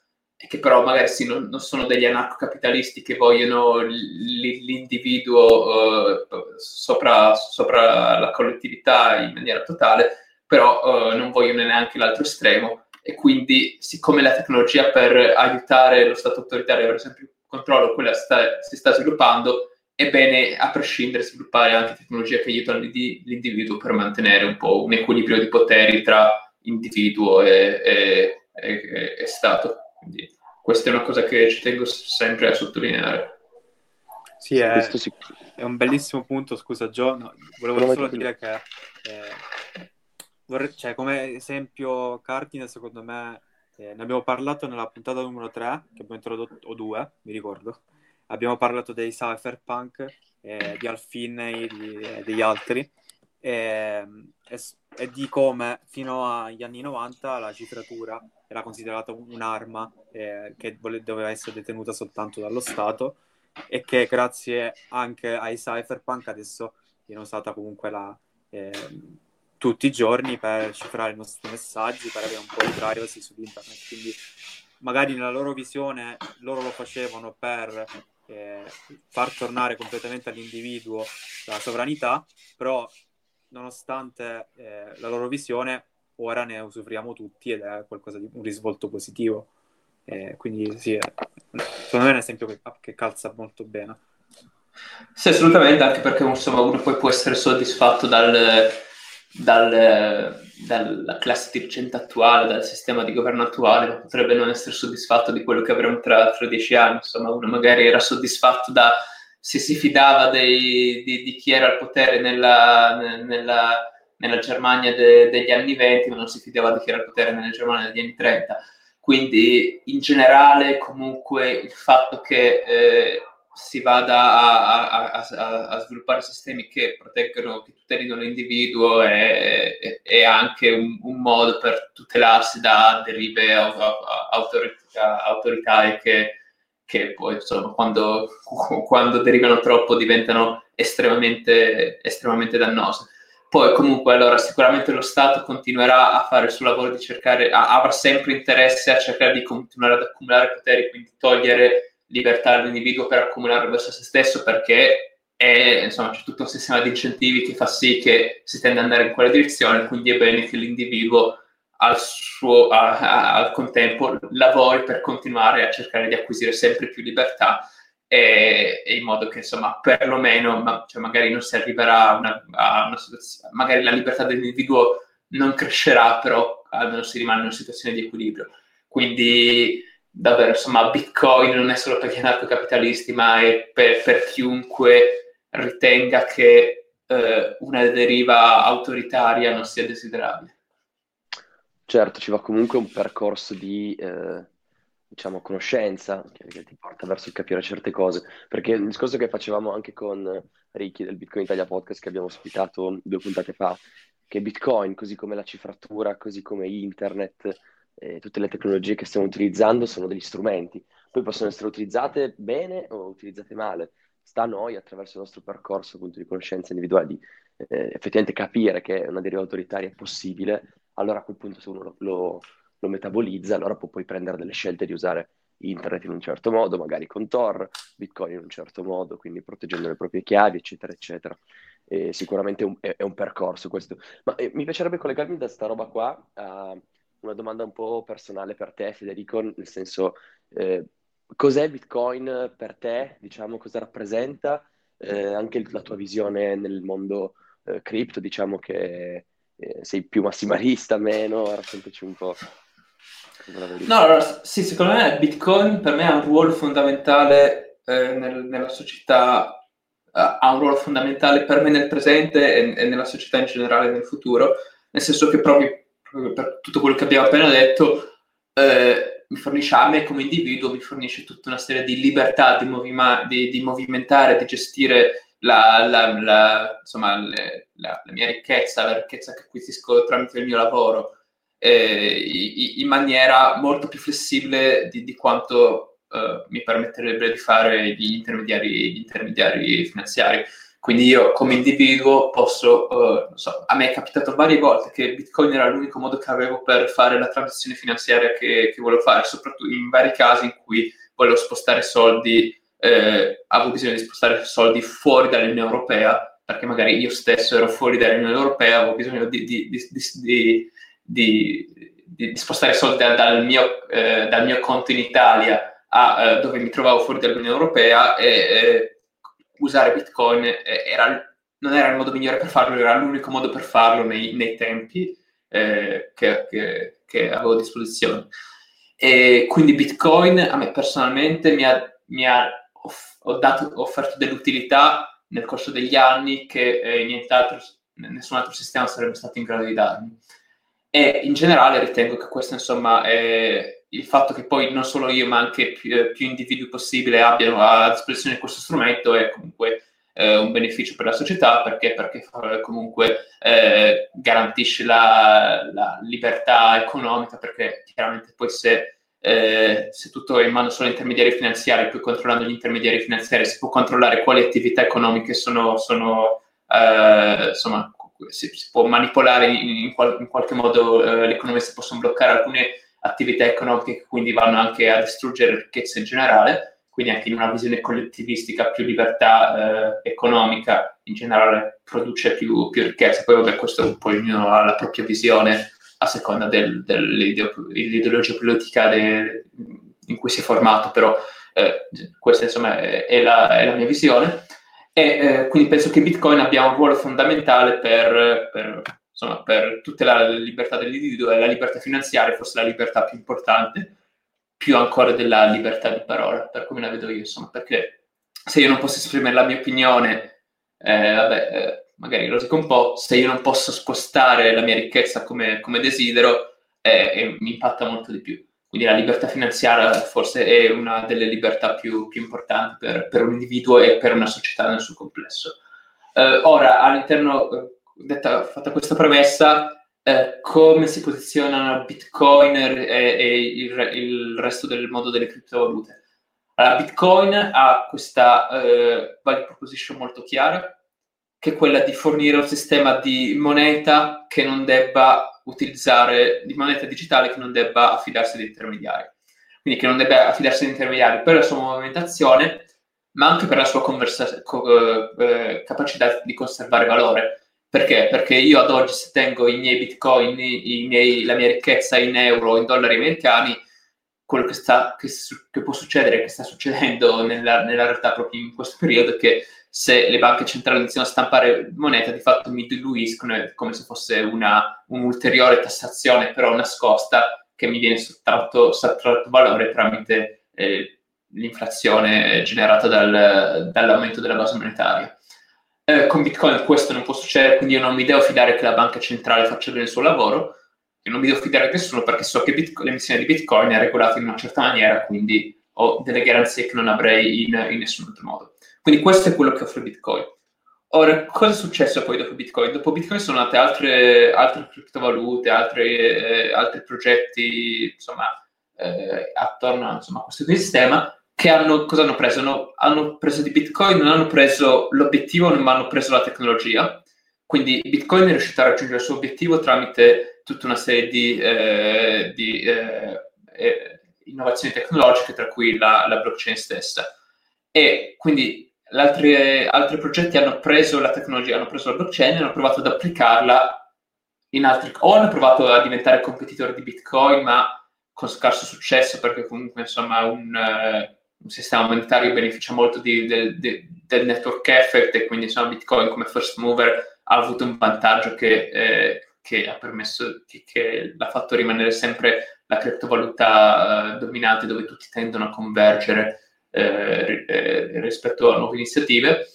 che però magari sì, non, non sono degli anarcocapitalisti che vogliono l- l'individuo uh, sopra, sopra la collettività in maniera totale, però uh, non vogliono neanche l'altro estremo e quindi siccome la tecnologia per aiutare lo Stato autoritario ad avere sempre più controllo, quella sta, si sta sviluppando, è bene a prescindere sviluppare anche tecnologie che aiutano l'individuo per mantenere un po' un equilibrio di poteri tra individuo e, e, e, e Stato. Quindi questa è una cosa che ci tengo sempre a sottolineare. Sì, è, è un bellissimo punto, scusa Gio, no, volevo solo dire che eh, vorrei, cioè, come esempio cardine, secondo me, eh, ne abbiamo parlato nella puntata numero 3, che abbiamo introdotto, o 2, mi ricordo. Abbiamo parlato dei cypherpunk, eh, di Alfinney e degli altri, e, e, e, di come fino agli anni 90 la cifratura era considerata un'arma eh, che doveva essere detenuta soltanto dallo Stato e che grazie anche ai cypherpunk adesso viene usata comunque la... Eh, tutti i giorni per cifrare i nostri messaggi, per avere un po' di privacy su internet. Quindi magari nella loro visione loro lo facevano per eh, far tornare completamente all'individuo la sovranità, però nonostante eh, la loro visione ora ne usufruiamo tutti ed è qualcosa di un risvolto positivo. Eh, quindi sì, secondo me è un esempio che, che calza molto bene. Sì, assolutamente, anche perché insomma, uno poi può essere soddisfatto dal, dal, dalla classe dirigente attuale, dal sistema di governo attuale, ma potrebbe non essere soddisfatto di quello che avremo tra, tra dieci anni. Insomma, uno magari era soddisfatto da se si fidava dei, di, di, chi era al potere nella, nella, nella Germania de, degli anni 20, ma non si fidava di chi era al potere nella Germania degli anni 30. Quindi in generale comunque il fatto che eh, si vada a, a, a, a, sviluppare sistemi che proteggono, che tutelino l'individuo è, è, è anche un, un, modo per tutelarsi da derive autoritarie che, che poi insomma quando, [LAUGHS] quando, derivano troppo diventano estremamente, estremamente dannose. Poi comunque allora sicuramente lo Stato continuerà a fare il suo lavoro di cercare, avrà sempre interesse a cercare di continuare ad accumulare poteri, quindi togliere libertà all'individuo per accumulare verso se stesso perché è, insomma, c'è tutto un sistema di incentivi che fa sì che si tenda ad andare in quella direzione, quindi è bene che l'individuo al, suo, a, a, al contempo lavori per continuare a cercare di acquisire sempre più libertà e, e in modo che insomma perlomeno ma, cioè, magari non si arriverà a una, a una situazione, magari la libertà dell'individuo non crescerà, però almeno si rimane in una situazione di equilibrio. Quindi davvero, insomma, Bitcoin non è solo per gli anarcocapitalisti, ma è per, per chiunque ritenga che eh, una deriva autoritaria non sia desiderabile. Certo, ci va comunque un percorso di, eh, diciamo, conoscenza che, che, ti porta verso il capire certe cose, perché il discorso che facevamo anche con Ricky del Bitcoin Italia Podcast che abbiamo ospitato due puntate fa, che Bitcoin, così come la cifratura, così come internet, eh, tutte le tecnologie che stiamo utilizzando sono degli strumenti, poi possono essere utilizzate bene o utilizzate male. Sta a noi, attraverso il nostro percorso appunto, di conoscenza individuale, di eh, effettivamente capire che una deriva autoritaria è possibile, allora a quel punto se uno lo, lo, lo metabolizza, allora può poi prendere delle scelte di usare internet in un certo modo, magari con Tor, Bitcoin in un certo modo, quindi proteggendo le proprie chiavi, eccetera, eccetera. E sicuramente è un, è, è un percorso questo. Ma eh, mi piacerebbe collegarmi da sta roba qua a una domanda un po' personale per te, Federico, nel senso, eh, cos'è Bitcoin per te? Diciamo, cosa rappresenta? Eh, anche la tua visione nel mondo eh, cripto, diciamo che eh, sei più massimalista, [LAUGHS] meno, raccontaci un po'. No, allora, sì, secondo me Bitcoin per me ha un ruolo fondamentale eh, nel, nella società, ha un ruolo fondamentale per me nel presente e, e nella società in generale nel futuro, nel senso che proprio per tutto quello che abbiamo appena detto, eh, mi fornisce a me come individuo, mi fornisce tutta una serie di libertà di, movima- di, di movimentare, di gestire la, la, la, insomma, le, la, la, mia ricchezza, la ricchezza che acquisisco tramite il mio lavoro, eh, in maniera molto più flessibile di, di quanto eh, mi permetterebbe di fare gli intermediari, gli intermediari finanziari. Quindi io come individuo posso, uh, so, a me è capitato varie volte che Bitcoin era l'unico modo che avevo per fare la transazione finanziaria che, che volevo fare, soprattutto in vari casi in cui volevo spostare soldi, eh, avevo bisogno di spostare soldi fuori dall'Unione Europea, perché magari io stesso ero fuori dall'Unione Europea, avevo bisogno di, di, di, di spostare soldi dal mio, eh, dal mio, conto in Italia a eh, dove mi trovavo fuori dall'Unione Europea e usare Bitcoin era, non era il modo migliore per farlo, era l'unico modo per farlo nei, nei tempi eh, che, che, che, avevo a disposizione. E quindi Bitcoin a me personalmente mi ha, mi ha off, dato, offerto dell'utilità nel corso degli anni che eh, nessun altro sistema sarebbe stato in grado di darmi. E in generale ritengo che questo insomma è il fatto che poi non solo io ma anche più, eh, più individui possibile abbiano a disposizione questo strumento è comunque eh, un beneficio per la società perché, perché comunque eh, garantisce la, la, libertà economica perché chiaramente poi se, eh, se tutto è in mano solo intermediari finanziari poi controllando gli intermediari finanziari si può controllare quali attività economiche sono, sono eh, insomma si, si, può manipolare in, in, qual, in qualche modo eh, l'economia si possono bloccare alcune attività economiche che quindi vanno anche a distruggere ricchezza in generale, quindi anche in una visione collettivistica più libertà eh, economica in generale produce più, più, ricchezza. Poi vabbè, questo poi ognuno ha la propria visione a seconda del, dell'ideologia politica de, in cui si è formato, però eh, questa insomma è, è, la, è, la, mia visione. E eh, quindi penso che Bitcoin abbia un ruolo fondamentale per, per insomma, per tutta la libertà dell'individuo e la libertà finanziaria fosse la libertà più importante, più ancora della libertà di parola, per come la vedo io, insomma, perché se io non posso esprimere la mia opinione, eh, vabbè, eh, magari lo dico un po', se io non posso spostare la mia ricchezza come, come desidero, eh, mi impatta molto di più. Quindi la libertà finanziaria forse è una delle libertà più, più importanti per, per, un individuo e per una società nel suo complesso. Uh, ora, all'interno, detta, fatta questa premessa, eh, come si posizionano Bitcoin e, e il, il, resto del mondo delle criptovalute? Allora, Bitcoin ha questa eh, value proposition molto chiara, che è quella di fornire un sistema di moneta che non debba utilizzare, di moneta digitale che non debba affidarsi ad intermediari. Quindi che non debba affidarsi ad intermediari per la sua movimentazione, ma anche per la sua conversa- co- eh, capacità di conservare valore. Perché? Perché io ad oggi se tengo i miei bitcoin, i miei, la mia ricchezza in euro, in dollari americani, quello che, sta, che, che può succedere, che sta succedendo nella, nella, realtà proprio in questo periodo, è che se le banche centrali iniziano a stampare moneta, di fatto mi diluiscono come se fosse una, un'ulteriore tassazione però nascosta che mi viene sottratto, sottratto valore tramite eh, l'inflazione generata dal, dall'aumento della base monetaria. Eh, con Bitcoin questo non può succedere, quindi io non mi devo fidare che la banca centrale faccia bene il suo lavoro, io non mi devo fidare di nessuno perché so che Bitcoin, l'emissione di Bitcoin è regolata in una certa maniera, quindi ho delle garanzie che non avrei in, in nessun altro modo. Quindi questo è quello che offre Bitcoin. Ora, cosa è successo poi dopo Bitcoin? Dopo Bitcoin sono nate altre, altre criptovalute, altri, eh, altri progetti, insomma, eh, attorno insomma, a questo sistema che hanno, cosa hanno preso? No, hanno preso di Bitcoin, non hanno preso l'obiettivo, ma hanno preso la tecnologia. Quindi Bitcoin è riuscito a raggiungere il suo obiettivo tramite tutta una serie di, eh, di eh, eh, innovazioni tecnologiche, tra cui la, la, blockchain stessa. E quindi altri, altri progetti hanno preso la tecnologia, hanno preso la blockchain e hanno provato ad applicarla in altri, o hanno provato a diventare competitori di Bitcoin, ma con scarso successo, perché comunque insomma un eh, un sistema monetario beneficia molto di, de, de, del network effect e quindi insomma Bitcoin come first mover ha avuto un vantaggio che, eh, che ha permesso, che, che, l'ha fatto rimanere sempre la criptovaluta eh, dominante dove tutti tendono a convergere eh, eh rispetto a nuove iniziative.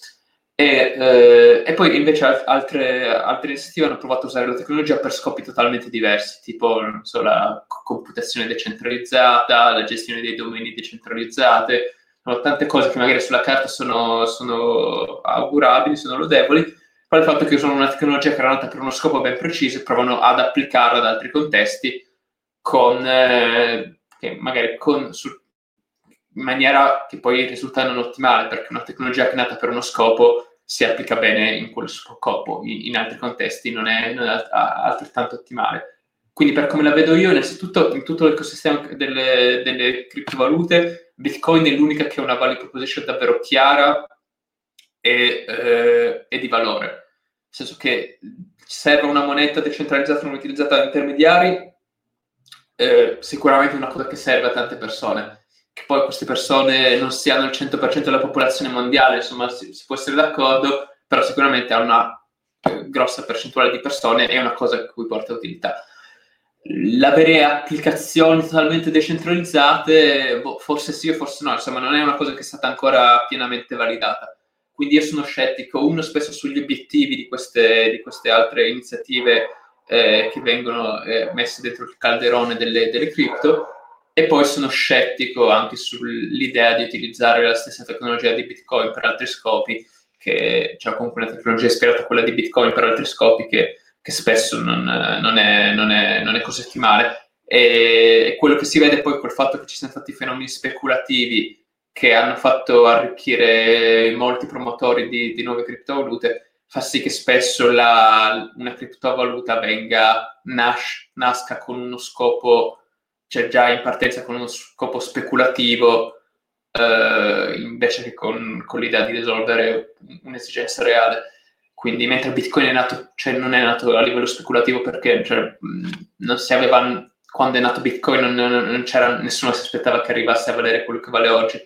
E, eh, e, poi invece altre, altre, iniziative hanno provato a usare la tecnologia per scopi totalmente diversi, tipo so, la computazione decentralizzata, la gestione dei domeni decentralizzate, sono tante cose che magari sulla carta sono, sono augurabili, sono lodevoli, però il fatto che usano una tecnologia che era nata per uno scopo ben preciso e provano ad applicarla ad altri contesti con, eh, magari con, su, in maniera che poi risulta non ottimale, perché una tecnologia che è nata per uno scopo si applica bene in quello scopo, in, in altri contesti non è, non è altrettanto ottimale. Quindi per come la vedo io, innanzitutto in tutto l'ecosistema delle, delle criptovalute, Bitcoin è l'unica che ha una value proposition davvero chiara e, eh, e di valore. Nel senso che serve una moneta decentralizzata non utilizzata da intermediari, eh, sicuramente è una cosa che serve a tante persone. Che poi queste persone non siano il 100% della popolazione mondiale, insomma, si, si può essere d'accordo, però sicuramente ha una eh, grossa percentuale di persone e è una cosa a cui porta utilità l'avere applicazioni totalmente decentralizzate, boh, forse sì o forse no, insomma non è una cosa che è stata ancora pienamente validata. Quindi io sono scettico, uno spesso sugli obiettivi di queste, di queste altre iniziative eh, che vengono eh, messe dentro il calderone delle, delle cripto, e poi sono scettico anche sull'idea di utilizzare la stessa tecnologia di Bitcoin per altri scopi, che cioè comunque una tecnologia ispirata a quella di Bitcoin per altri scopi che che spesso non, non, è, non, è, non è, così ottimale. E quello che si vede poi col fatto che ci siano stati fenomeni speculativi che hanno fatto arricchire molti promotori di, di nuove criptovalute fa sì che spesso la, una criptovaluta venga, nas, nasca con uno scopo, cioè già in partenza con uno scopo speculativo eh, invece che con, con l'idea di risolvere un'esigenza reale. Quindi mentre Bitcoin è nato, cioè non è nato a livello speculativo perché cioè, non si aveva, quando è nato Bitcoin non, non, c'era, nessuno si aspettava che arrivasse a valere quello che vale oggi.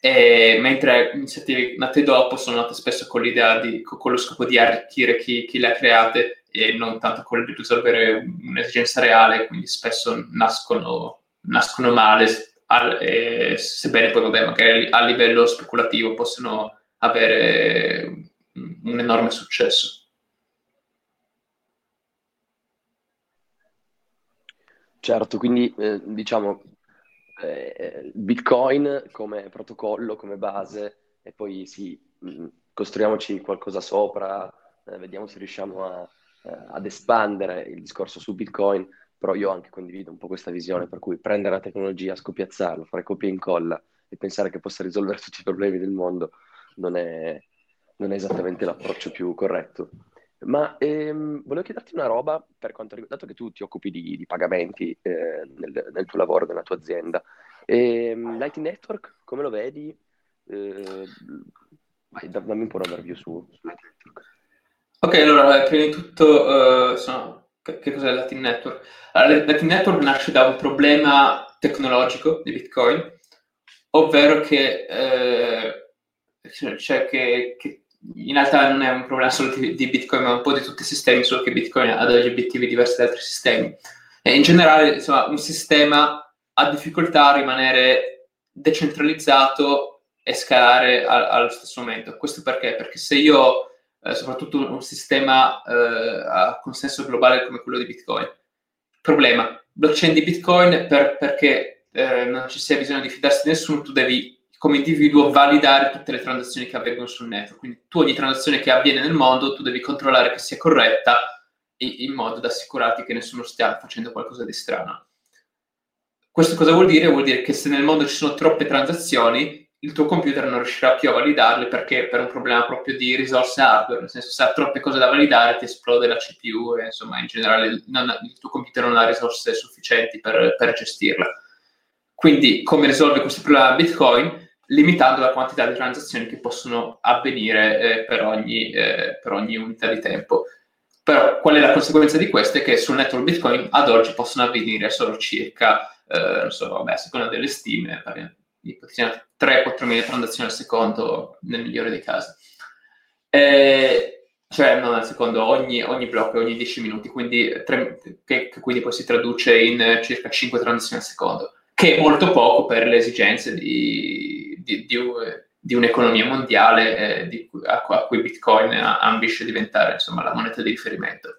E, mentre iniziative nate dopo sono nate spesso con l'idea di, con lo scopo di arricchire chi, chi le ha create e non tanto quello di risolvere un'esigenza reale, quindi spesso nascono, nascono male, al, e, sebbene poi vabbè, magari a livello speculativo possono avere un enorme successo. Certo, quindi eh, diciamo eh, Bitcoin come protocollo, come base, e poi sì, mm, costruiamoci qualcosa sopra, eh, vediamo se riusciamo a, eh, ad espandere il discorso su Bitcoin, però io anche condivido un po' questa visione, per cui prendere la tecnologia, scoppiazzarla, fare copia e incolla e pensare che possa risolvere [LAUGHS] tutti i problemi del mondo non è, non è esattamente l'approccio più corretto. Ma ehm, volevo chiederti una roba per quanto riguarda, dato che tu ti occupi di, di pagamenti eh, nel, nel, tuo lavoro, nella tua azienda, ehm, Lightning Network, come lo vedi? Eh, vai, dammi un po' una overview su, su Lightning Network. Ok, allora, prima di tutto, uh, sono, che, che, cos'è Lightning Network? Allora, Lightning Network nasce da un problema tecnologico di Bitcoin, ovvero che, eh, cioè che, che in realtà non è un problema solo di, di, Bitcoin, ma un po' di tutti i sistemi, solo che Bitcoin ha degli obiettivi diversi da altri sistemi. E in generale, insomma, un sistema ha difficoltà a rimanere decentralizzato e scalare a, allo stesso momento. Questo perché? Perché se io, eh, soprattutto un sistema eh, a consenso globale come quello di Bitcoin, problema, blockchain di Bitcoin per, perché eh, non ci sia bisogno di fidarsi di nessuno, tu devi come individuo validare tutte le transazioni che avvengono sul network. Quindi tu ogni transazione che avviene nel mondo, tu devi controllare che sia corretta in modo da assicurarti che nessuno stia facendo qualcosa di strano. Questo cosa vuol dire? Vuol dire che se nel mondo ci sono troppe transazioni, il tuo computer non riuscirà più a validarle perché per un problema proprio di risorse hardware, nel senso se ha troppe cose da validare ti esplode la CPU e insomma in generale non, il tuo computer non ha risorse sufficienti per, per gestirla. Quindi come risolve questo problema Bitcoin? limitando la quantità di transazioni che possono avvenire eh, per, ogni, eh, per, ogni, unità di tempo. Però qual è la conseguenza di questo? È che sul network Bitcoin ad oggi possono avvenire solo circa, eh, non so, vabbè, a seconda delle stime, ipotizziamo 3-4 mila transazioni al secondo nel migliore dei casi. cioè, non al secondo, ogni, ogni blocco, ogni 10 minuti, quindi, tre, che, che quindi poi si traduce in circa 5 transazioni al secondo, che è molto poco per le esigenze di di, di, di un'economia mondiale eh, a, a, cui Bitcoin ambisce diventare insomma, la moneta di riferimento.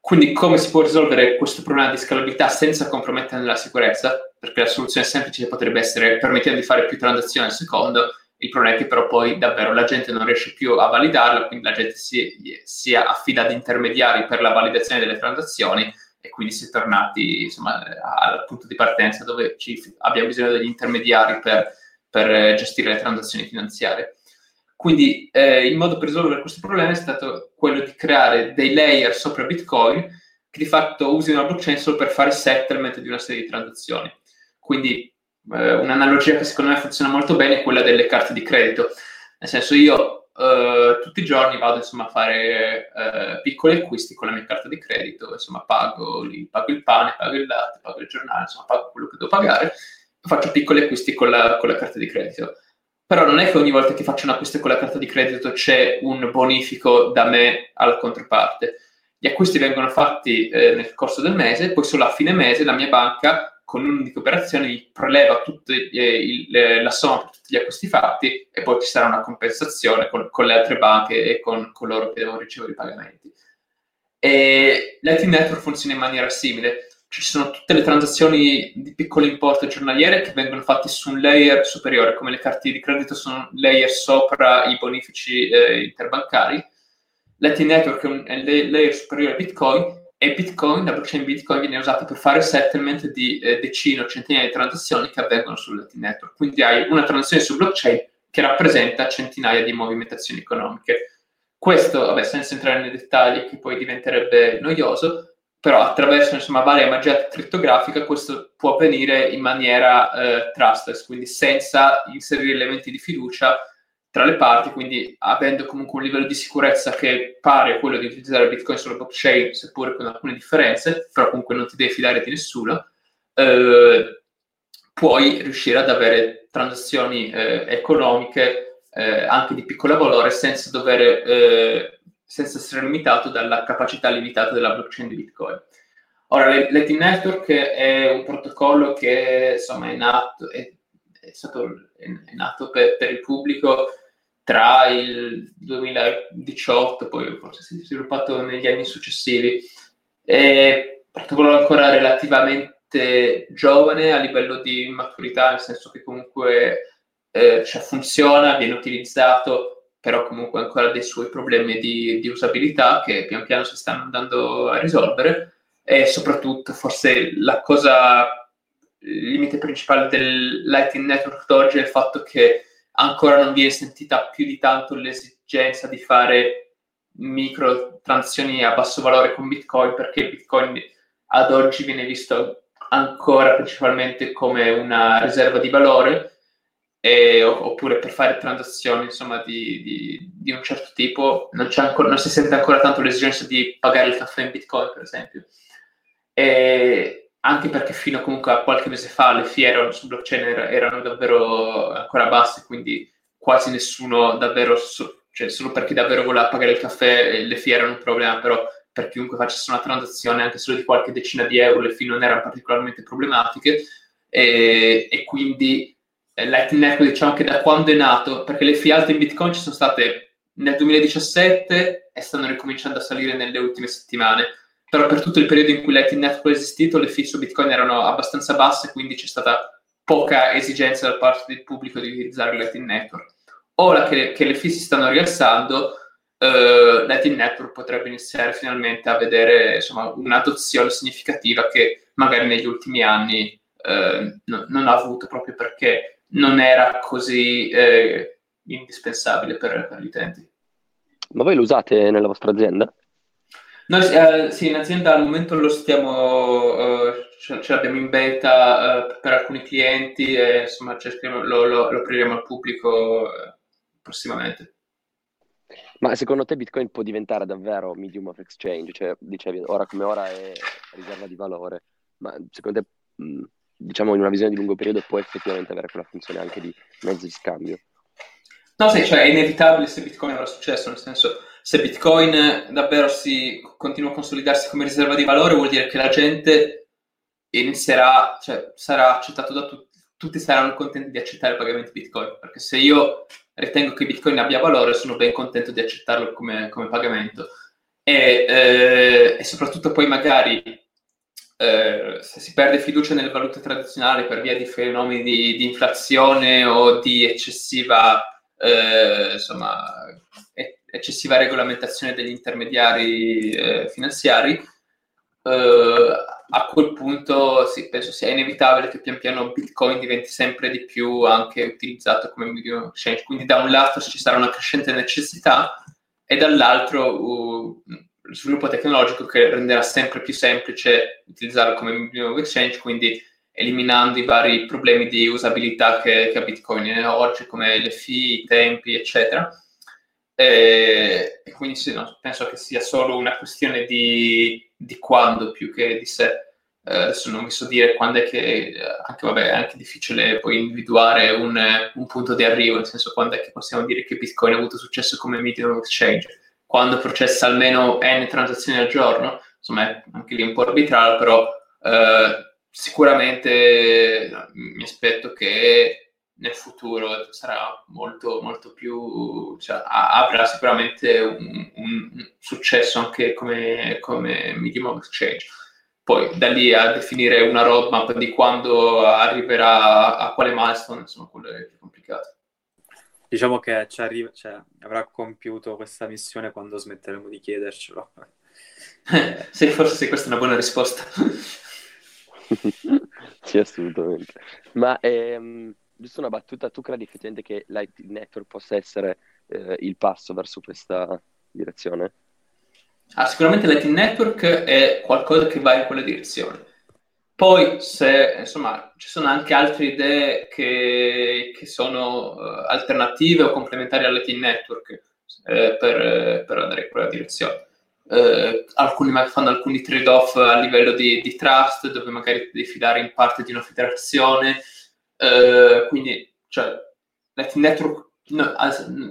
Quindi come si può risolvere questo problema di scalabilità senza compromettere la sicurezza? Perché la soluzione semplice potrebbe essere permettendo di fare più transazioni al secondo, il problema è che però poi davvero la gente non riesce più a validarla, quindi la gente si, si affida ad intermediari per la validazione delle transazioni e quindi si è tornati insomma, al punto di partenza dove ci, abbiamo bisogno degli intermediari per, per gestire le transazioni finanziarie. Quindi eh, il modo per risolvere questo problema è stato quello di creare dei layer sopra Bitcoin che di fatto usino la blockchain solo per fare settlement di una serie di transazioni. Quindi eh, un'analogia che secondo me funziona molto bene è quella delle carte di credito. Nel senso io eh, tutti i giorni vado insomma, a fare eh, piccoli acquisti con la mia carta di credito, insomma pago, li, pago, il pane, pago il latte, pago il giornale, insomma pago quello che devo pagare, faccio piccoli acquisti con la, con la carta di credito. Però non è che ogni volta che faccio un acquisto con la carta di credito c'è un bonifico da me alla controparte. Gli acquisti vengono fatti eh, nel corso del mese, poi solo a fine mese la mia banca con un'unica operazione preleva tutte, eh, la somma per tutti gli acquisti fatti e poi ci sarà una compensazione con, con le altre banche e con coloro che devono ricevere i pagamenti. E Lightning Network funziona in maniera simile, ci sono tutte le transazioni di piccolo importo giornaliere che vengono fatte su un layer superiore, come le carte di credito sono layer sopra i bonifici eh, interbancari. Lightning Network è un è layer superiore a Bitcoin e Bitcoin, la blockchain Bitcoin viene usata per fare settlement di eh, decine o centinaia di transazioni che avvengono sul Network. Quindi hai una transazione su blockchain che rappresenta centinaia di movimentazioni economiche. Questo, vabbè, senza entrare nei dettagli, che poi diventerebbe noioso, però attraverso insomma, varie magie crittografiche questo può avvenire in maniera eh, trustless, quindi senza inserire elementi di fiducia tra le parti, quindi avendo comunque un livello di sicurezza che pare a quello di utilizzare Bitcoin sulla blockchain, seppure con alcune differenze, però comunque non ti devi fidare di nessuno, eh, puoi riuscire ad avere transazioni eh, economiche eh, anche di piccolo valore senza dover eh, senza essere limitato dalla capacità limitata della blockchain di Bitcoin. Ora, Lightning Network è un protocollo che insomma è nato, è, è stato è nato per, per, il pubblico tra il 2018, poi forse si è sviluppato negli anni successivi. È protocollo ancora relativamente giovane a livello di maturità, nel senso che comunque eh, cioè funziona, viene utilizzato, però comunque ancora dei suoi problemi di, di usabilità che pian piano si stanno andando a risolvere e soprattutto forse la cosa il limite principale del Lightning Network d'oggi è il fatto che ancora non viene sentita più di tanto l'esigenza di fare micro transazioni a basso valore con Bitcoin perché Bitcoin ad oggi viene visto ancora principalmente come una riserva di valore e, oppure per fare transazioni insomma di, di, di un certo tipo non, ancora, non, si sente ancora tanto l'esigenza di pagare il caffè in Bitcoin per esempio. E, anche perché fino comunque a qualche mese fa le fiere su blockchain erano davvero ancora basse, quindi quasi nessuno davvero, so, cioè solo per chi davvero voleva pagare il caffè le fiere erano un problema, però per chiunque facesse una transazione anche solo di qualche decina di euro le fee non erano particolarmente problematiche. E, e quindi eh, Lightning Network diciamo che da quando è nato, perché le fee alte in Bitcoin ci sono state nel 2017 e stanno ricominciando a salire nelle ultime settimane però per tutto il periodo in cui Lightning Network è esistito le fee su Bitcoin erano abbastanza basse, quindi c'è stata poca esigenza da parte del pubblico di utilizzare Lightning Network. Ora che, che le fee si stanno rialzando, uh, Lightning Network potrebbe iniziare finalmente a vedere insomma, un'adozione significativa che magari negli ultimi anni uh, no, non ha avuto proprio perché non era così uh, indispensabile per, per gli utenti. Ma voi lo usate nella vostra azienda? Noi eh, sì, in azienda al momento lo stiamo, eh, ce, ce, l'abbiamo in beta eh, per alcuni clienti e insomma lo, lo, lo apriremo al pubblico eh, prossimamente. Ma secondo te Bitcoin può diventare davvero medium of exchange? Cioè, dicevi, ora come ora è riserva di valore, ma secondo te, mh, diciamo in una visione di lungo periodo, può effettivamente avere quella funzione anche di mezzo di scambio? No, sì, cioè è inevitabile se Bitcoin avrà successo, nel senso se Bitcoin davvero si continua a consolidarsi come riserva di valore, vuol dire che la gente inizierà, cioè sarà accettato da tutti, tutti saranno contenti di accettare il pagamento Bitcoin, perché se io ritengo che Bitcoin abbia valore, sono ben contento di accettarlo come, come pagamento. E, eh, e, soprattutto poi magari eh, se si perde fiducia nelle valute tradizionali per via di fenomeni di, di inflazione o di eccessiva, eh, insomma, eccessiva regolamentazione degli intermediari eh, finanziari, eh, a quel punto sì, penso sia inevitabile che pian piano Bitcoin diventi sempre di più anche utilizzato come medium exchange. Quindi da un lato ci sarà una crescente necessità e dall'altro uh, lo sviluppo tecnologico che renderà sempre più semplice utilizzarlo come medium exchange, quindi eliminando i vari problemi di usabilità che, che ha Bitcoin oggi, come le fee, i tempi, eccetera. E, e quindi sì, no, penso che sia solo una questione di, di quando più che di se. Eh, adesso non vi so dire quando è che, eh, anche vabbè, è anche difficile poi individuare un, un, punto di arrivo, nel senso quando è che possiamo dire che Bitcoin ha avuto successo come medium exchange, quando processa almeno n transazioni al giorno, insomma è anche lì un po' arbitrario, però eh, sicuramente mi aspetto che nel futuro sarà molto, molto più, cioè, avrà sicuramente un, un, successo anche come, come medium of exchange. Poi da lì a definire una roadmap di quando arriverà a quale milestone, insomma, quello è più complicato. Diciamo che ci arriva, cioè, avrà compiuto questa missione quando smetteremo di chiedercelo. [LAUGHS] sì, forse questa è una buona risposta. [LAUGHS] sì, assolutamente. Ma ehm giusto una battuta, tu credi effettivamente che l'IT Network possa essere eh, il passo verso questa direzione? Ah, sicuramente l'IT Network è qualcosa che va in quella direzione. Poi, se insomma, ci sono anche altre idee che, che sono uh, alternative o complementari all'IT Network eh, per, per, andare in quella direzione. Uh, alcuni fanno alcuni trade-off a livello di, di trust, dove magari devi fidare in parte di una federazione, eh, quindi, cioè, Lightning Network no,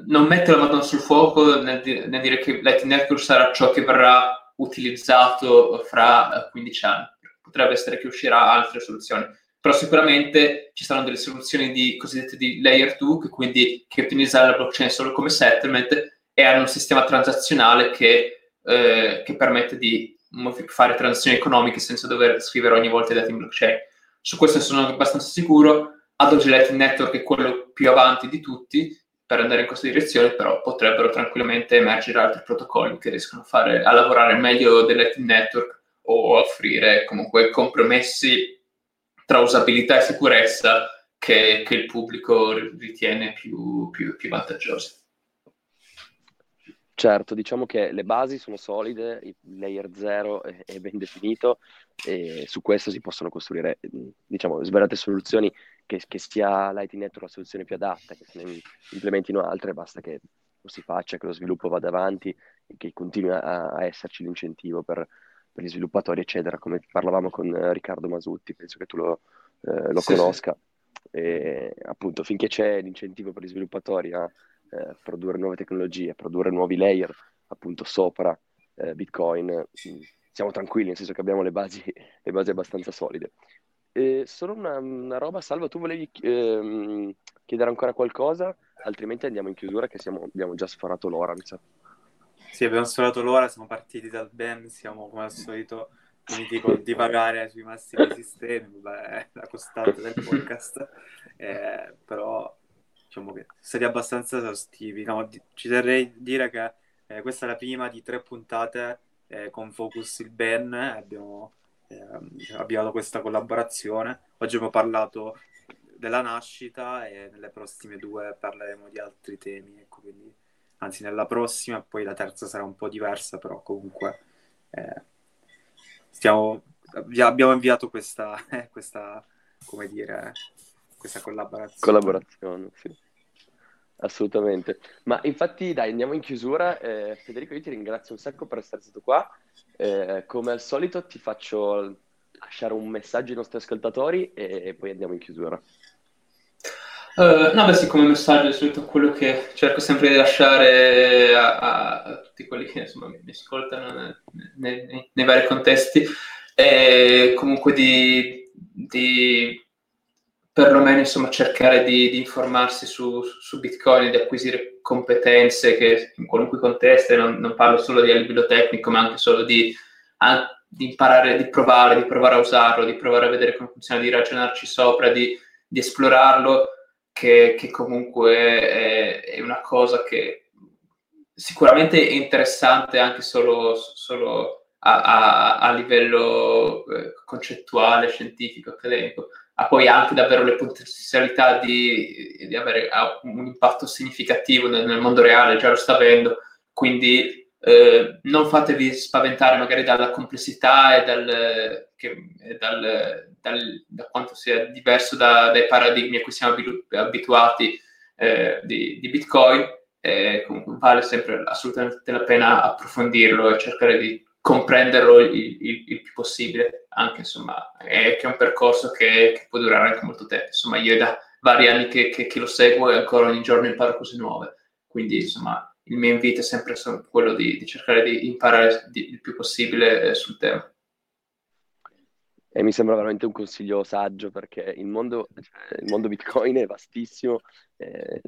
non mette la mano sul fuoco nel, nel, dire che Lightning Network sarà ciò che verrà utilizzato fra 15 eh, anni. Potrebbe essere che uscirà altre soluzioni. Però sicuramente ci saranno delle soluzioni di, cosiddette di layer 2, che quindi che utilizzano la blockchain solo come settlement e hanno un sistema transazionale che, eh, che permette di fare transazioni economiche senza dover scrivere ogni volta i dati in blockchain. Su questo sono abbastanza sicuro Adobe Lightning Network è quello più avanti di tutti per andare in questa direzione, però potrebbero tranquillamente emergere altri protocolli che riescono a, fare, a lavorare meglio del Network o offrire comunque compromessi tra usabilità e sicurezza che, che il pubblico ritiene più, più, più vantaggiosi. Certo, diciamo che le basi sono solide, il layer 0 è, è ben definito e su questo si possono costruire, diciamo, svariate soluzioni che, che sia Lightning Network la soluzione più adatta, che se ne implementino altre, basta che lo si faccia, che lo sviluppo vada avanti e che continui a, a esserci l'incentivo per, per, gli sviluppatori, eccetera, come parlavamo con Riccardo Masutti, penso che tu lo, eh, lo sì, conosca. Sì. E, appunto, finché c'è l'incentivo per gli sviluppatori a eh, produrre nuove tecnologie, a produrre nuovi layer, appunto, sopra eh, Bitcoin, siamo tranquilli, nel senso che abbiamo le basi, [LAUGHS] le basi abbastanza solide. Eh, solo una, una, roba, Salvo, tu volevi ehm, chiedere ancora qualcosa? Altrimenti andiamo in chiusura che siamo, abbiamo già sforato l'ora, mi sa. Sì, abbiamo sforato l'ora, siamo partiti dal Ben, siamo come al solito finiti con divagare sui massimi sistemi, beh, la costante del podcast, eh, però diciamo che siete abbastanza esaustivi. No, ci terrei dire che eh, questa è la prima di tre puntate eh, con Focus il Ben, abbiamo eh, avviato questa collaborazione. Oggi abbiamo parlato della nascita e nelle prossime due parleremo di altri temi. Ecco, quindi, anzi, nella prossima, poi la terza sarà un po' diversa, però comunque eh, stiamo, abbiamo inviato questa, [LAUGHS] questa, come dire, questa collaborazione. Collaborazione, sì. Assolutamente. Ma infatti, dai, andiamo in chiusura. Eh, Federico, io ti ringrazio un sacco per essere stato qua. Eh, come al solito, ti faccio lasciare un messaggio ai nostri ascoltatori e poi andiamo in chiusura. Uh, no, beh, sì, come messaggio, è solito quello che cerco sempre di lasciare a, a tutti quelli che insomma, mi ascoltano nei, nei, nei vari contesti, è comunque di, di perlomeno insomma, cercare di, di informarsi su, su, Bitcoin di acquisire competenze che in qualunque contesto, non, non, parlo solo di a livello tecnico, ma anche solo di, di imparare, di provare, di provare a usarlo, di provare a vedere come funziona, di ragionarci sopra, di, di esplorarlo, che, che comunque è, è, una cosa che sicuramente è interessante anche solo, solo a, a, a, livello eh, concettuale, scientifico, accademico, ha poi anche davvero le potenzialità di, di avere un impatto significativo nel, nel, mondo reale, già lo sta avendo, quindi eh, non fatevi spaventare magari dalla complessità e dal, che, dal, dal, da quanto sia diverso da, dai paradigmi a cui siamo abituati eh, di, di, Bitcoin, eh, comunque vale sempre assolutamente la pena approfondirlo e cercare di comprenderlo il, il, il, più possibile, anche insomma, è, che è un percorso che, che, può durare anche molto tempo. Insomma, io da vari anni che, che, che, lo seguo e ancora ogni giorno imparo cose nuove. Quindi, insomma, il mio invito è sempre quello di, di cercare di imparare di, il più possibile eh, sul tema. E mi sembra veramente un consiglio saggio perché il mondo, cioè, il mondo Bitcoin è vastissimo. Eh,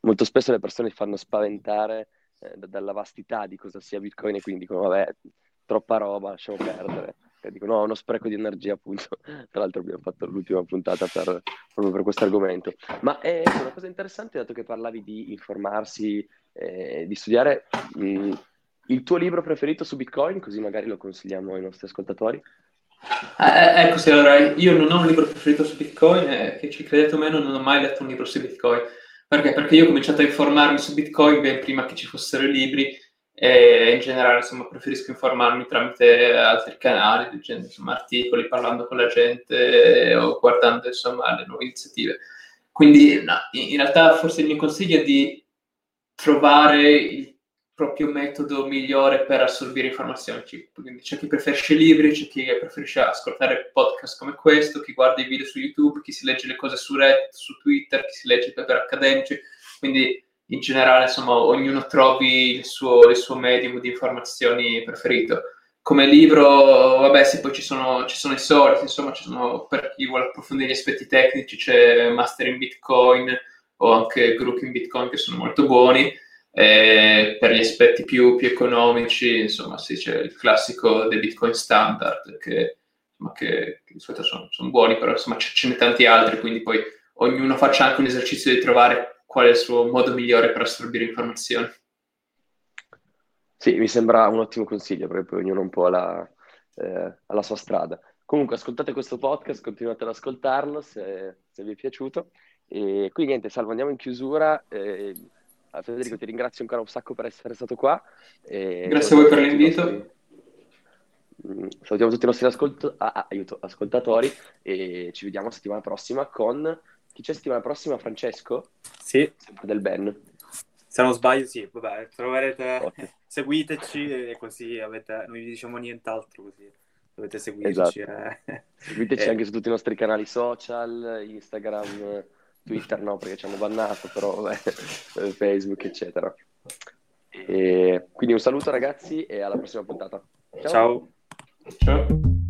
molto spesso le persone si fanno spaventare eh, dalla vastità di cosa sia Bitcoin e quindi dicono, vabbè, troppa roba, lasciamo perdere. E dico no, uno spreco di energia appunto. [LAUGHS] Tra l'altro abbiamo fatto l'ultima puntata per, proprio per questo argomento. Ma è una cosa interessante, dato che parlavi di informarsi, eh, di studiare, mh, mm, il tuo libro preferito su Bitcoin, così magari lo consigliamo ai nostri ascoltatori. Eh, eh ecco, sì, allora, io non ho un libro preferito su Bitcoin, eh, che ci credete o meno, non ho mai letto un libro su Bitcoin. Perché? Perché io ho cominciato a informarmi su Bitcoin ben prima che ci fossero i libri e in generale insomma, preferisco informarmi tramite altri canali, leggendo insomma, articoli, parlando con la gente o guardando insomma, le nuove iniziative. Quindi no, in realtà forse il mio consiglio è di trovare il proprio metodo migliore per assorbire informazioni. Quindi c'è chi preferisce libri, c'è chi preferisce ascoltare podcast come questo, chi guarda i video su YouTube, chi si legge le cose su Reddit, su Twitter, chi si legge i paper accademici. Quindi in generale, insomma, ognuno trovi il suo, il suo medium di informazioni preferito. Come libro, vabbè, sì, poi ci sono, ci sono i soliti, insomma, ci sono, per chi vuole approfondire gli aspetti tecnici, c'è Master in Bitcoin o anche Group in Bitcoin che sono molto buoni. E per gli aspetti più, più, economici, insomma, sì, c'è il classico dei Bitcoin Standard, che, insomma, che, che di sono, sono, buoni, però insomma, ce ne tanti altri, quindi poi ognuno faccia anche un esercizio di trovare qual è il suo modo migliore per assorbire informazioni. Sì, mi sembra un ottimo consiglio, perché poi ognuno un po' alla, eh, alla sua strada. Comunque, ascoltate questo podcast, continuate ad ascoltarlo se, se vi è piaciuto. E qui niente, Salvo, andiamo in chiusura. Eh, Federico, ti ringrazio ancora un sacco per essere stato qua. E Grazie a voi per l'invito. Nostri... Mm, salutiamo tutti i nostri ascolt... ah, aiuto, ascoltatori e ci vediamo settimana prossima con chi c'è settimana prossima? Francesco? Sì. Sempre del Ben. Se non sbaglio, sì. Vabbè, troverete... Okay. Seguiteci e così avete... non vi diciamo nient'altro così. Dovete seguirci. Esatto. Eh. Seguiteci eh. anche su tutti i nostri canali social, Instagram, Twitter no, perché ci hanno bannato, però vabbè, [LAUGHS] Facebook, eccetera. E quindi un saluto ragazzi e alla prossima puntata. Ciao. Ciao. Ciao.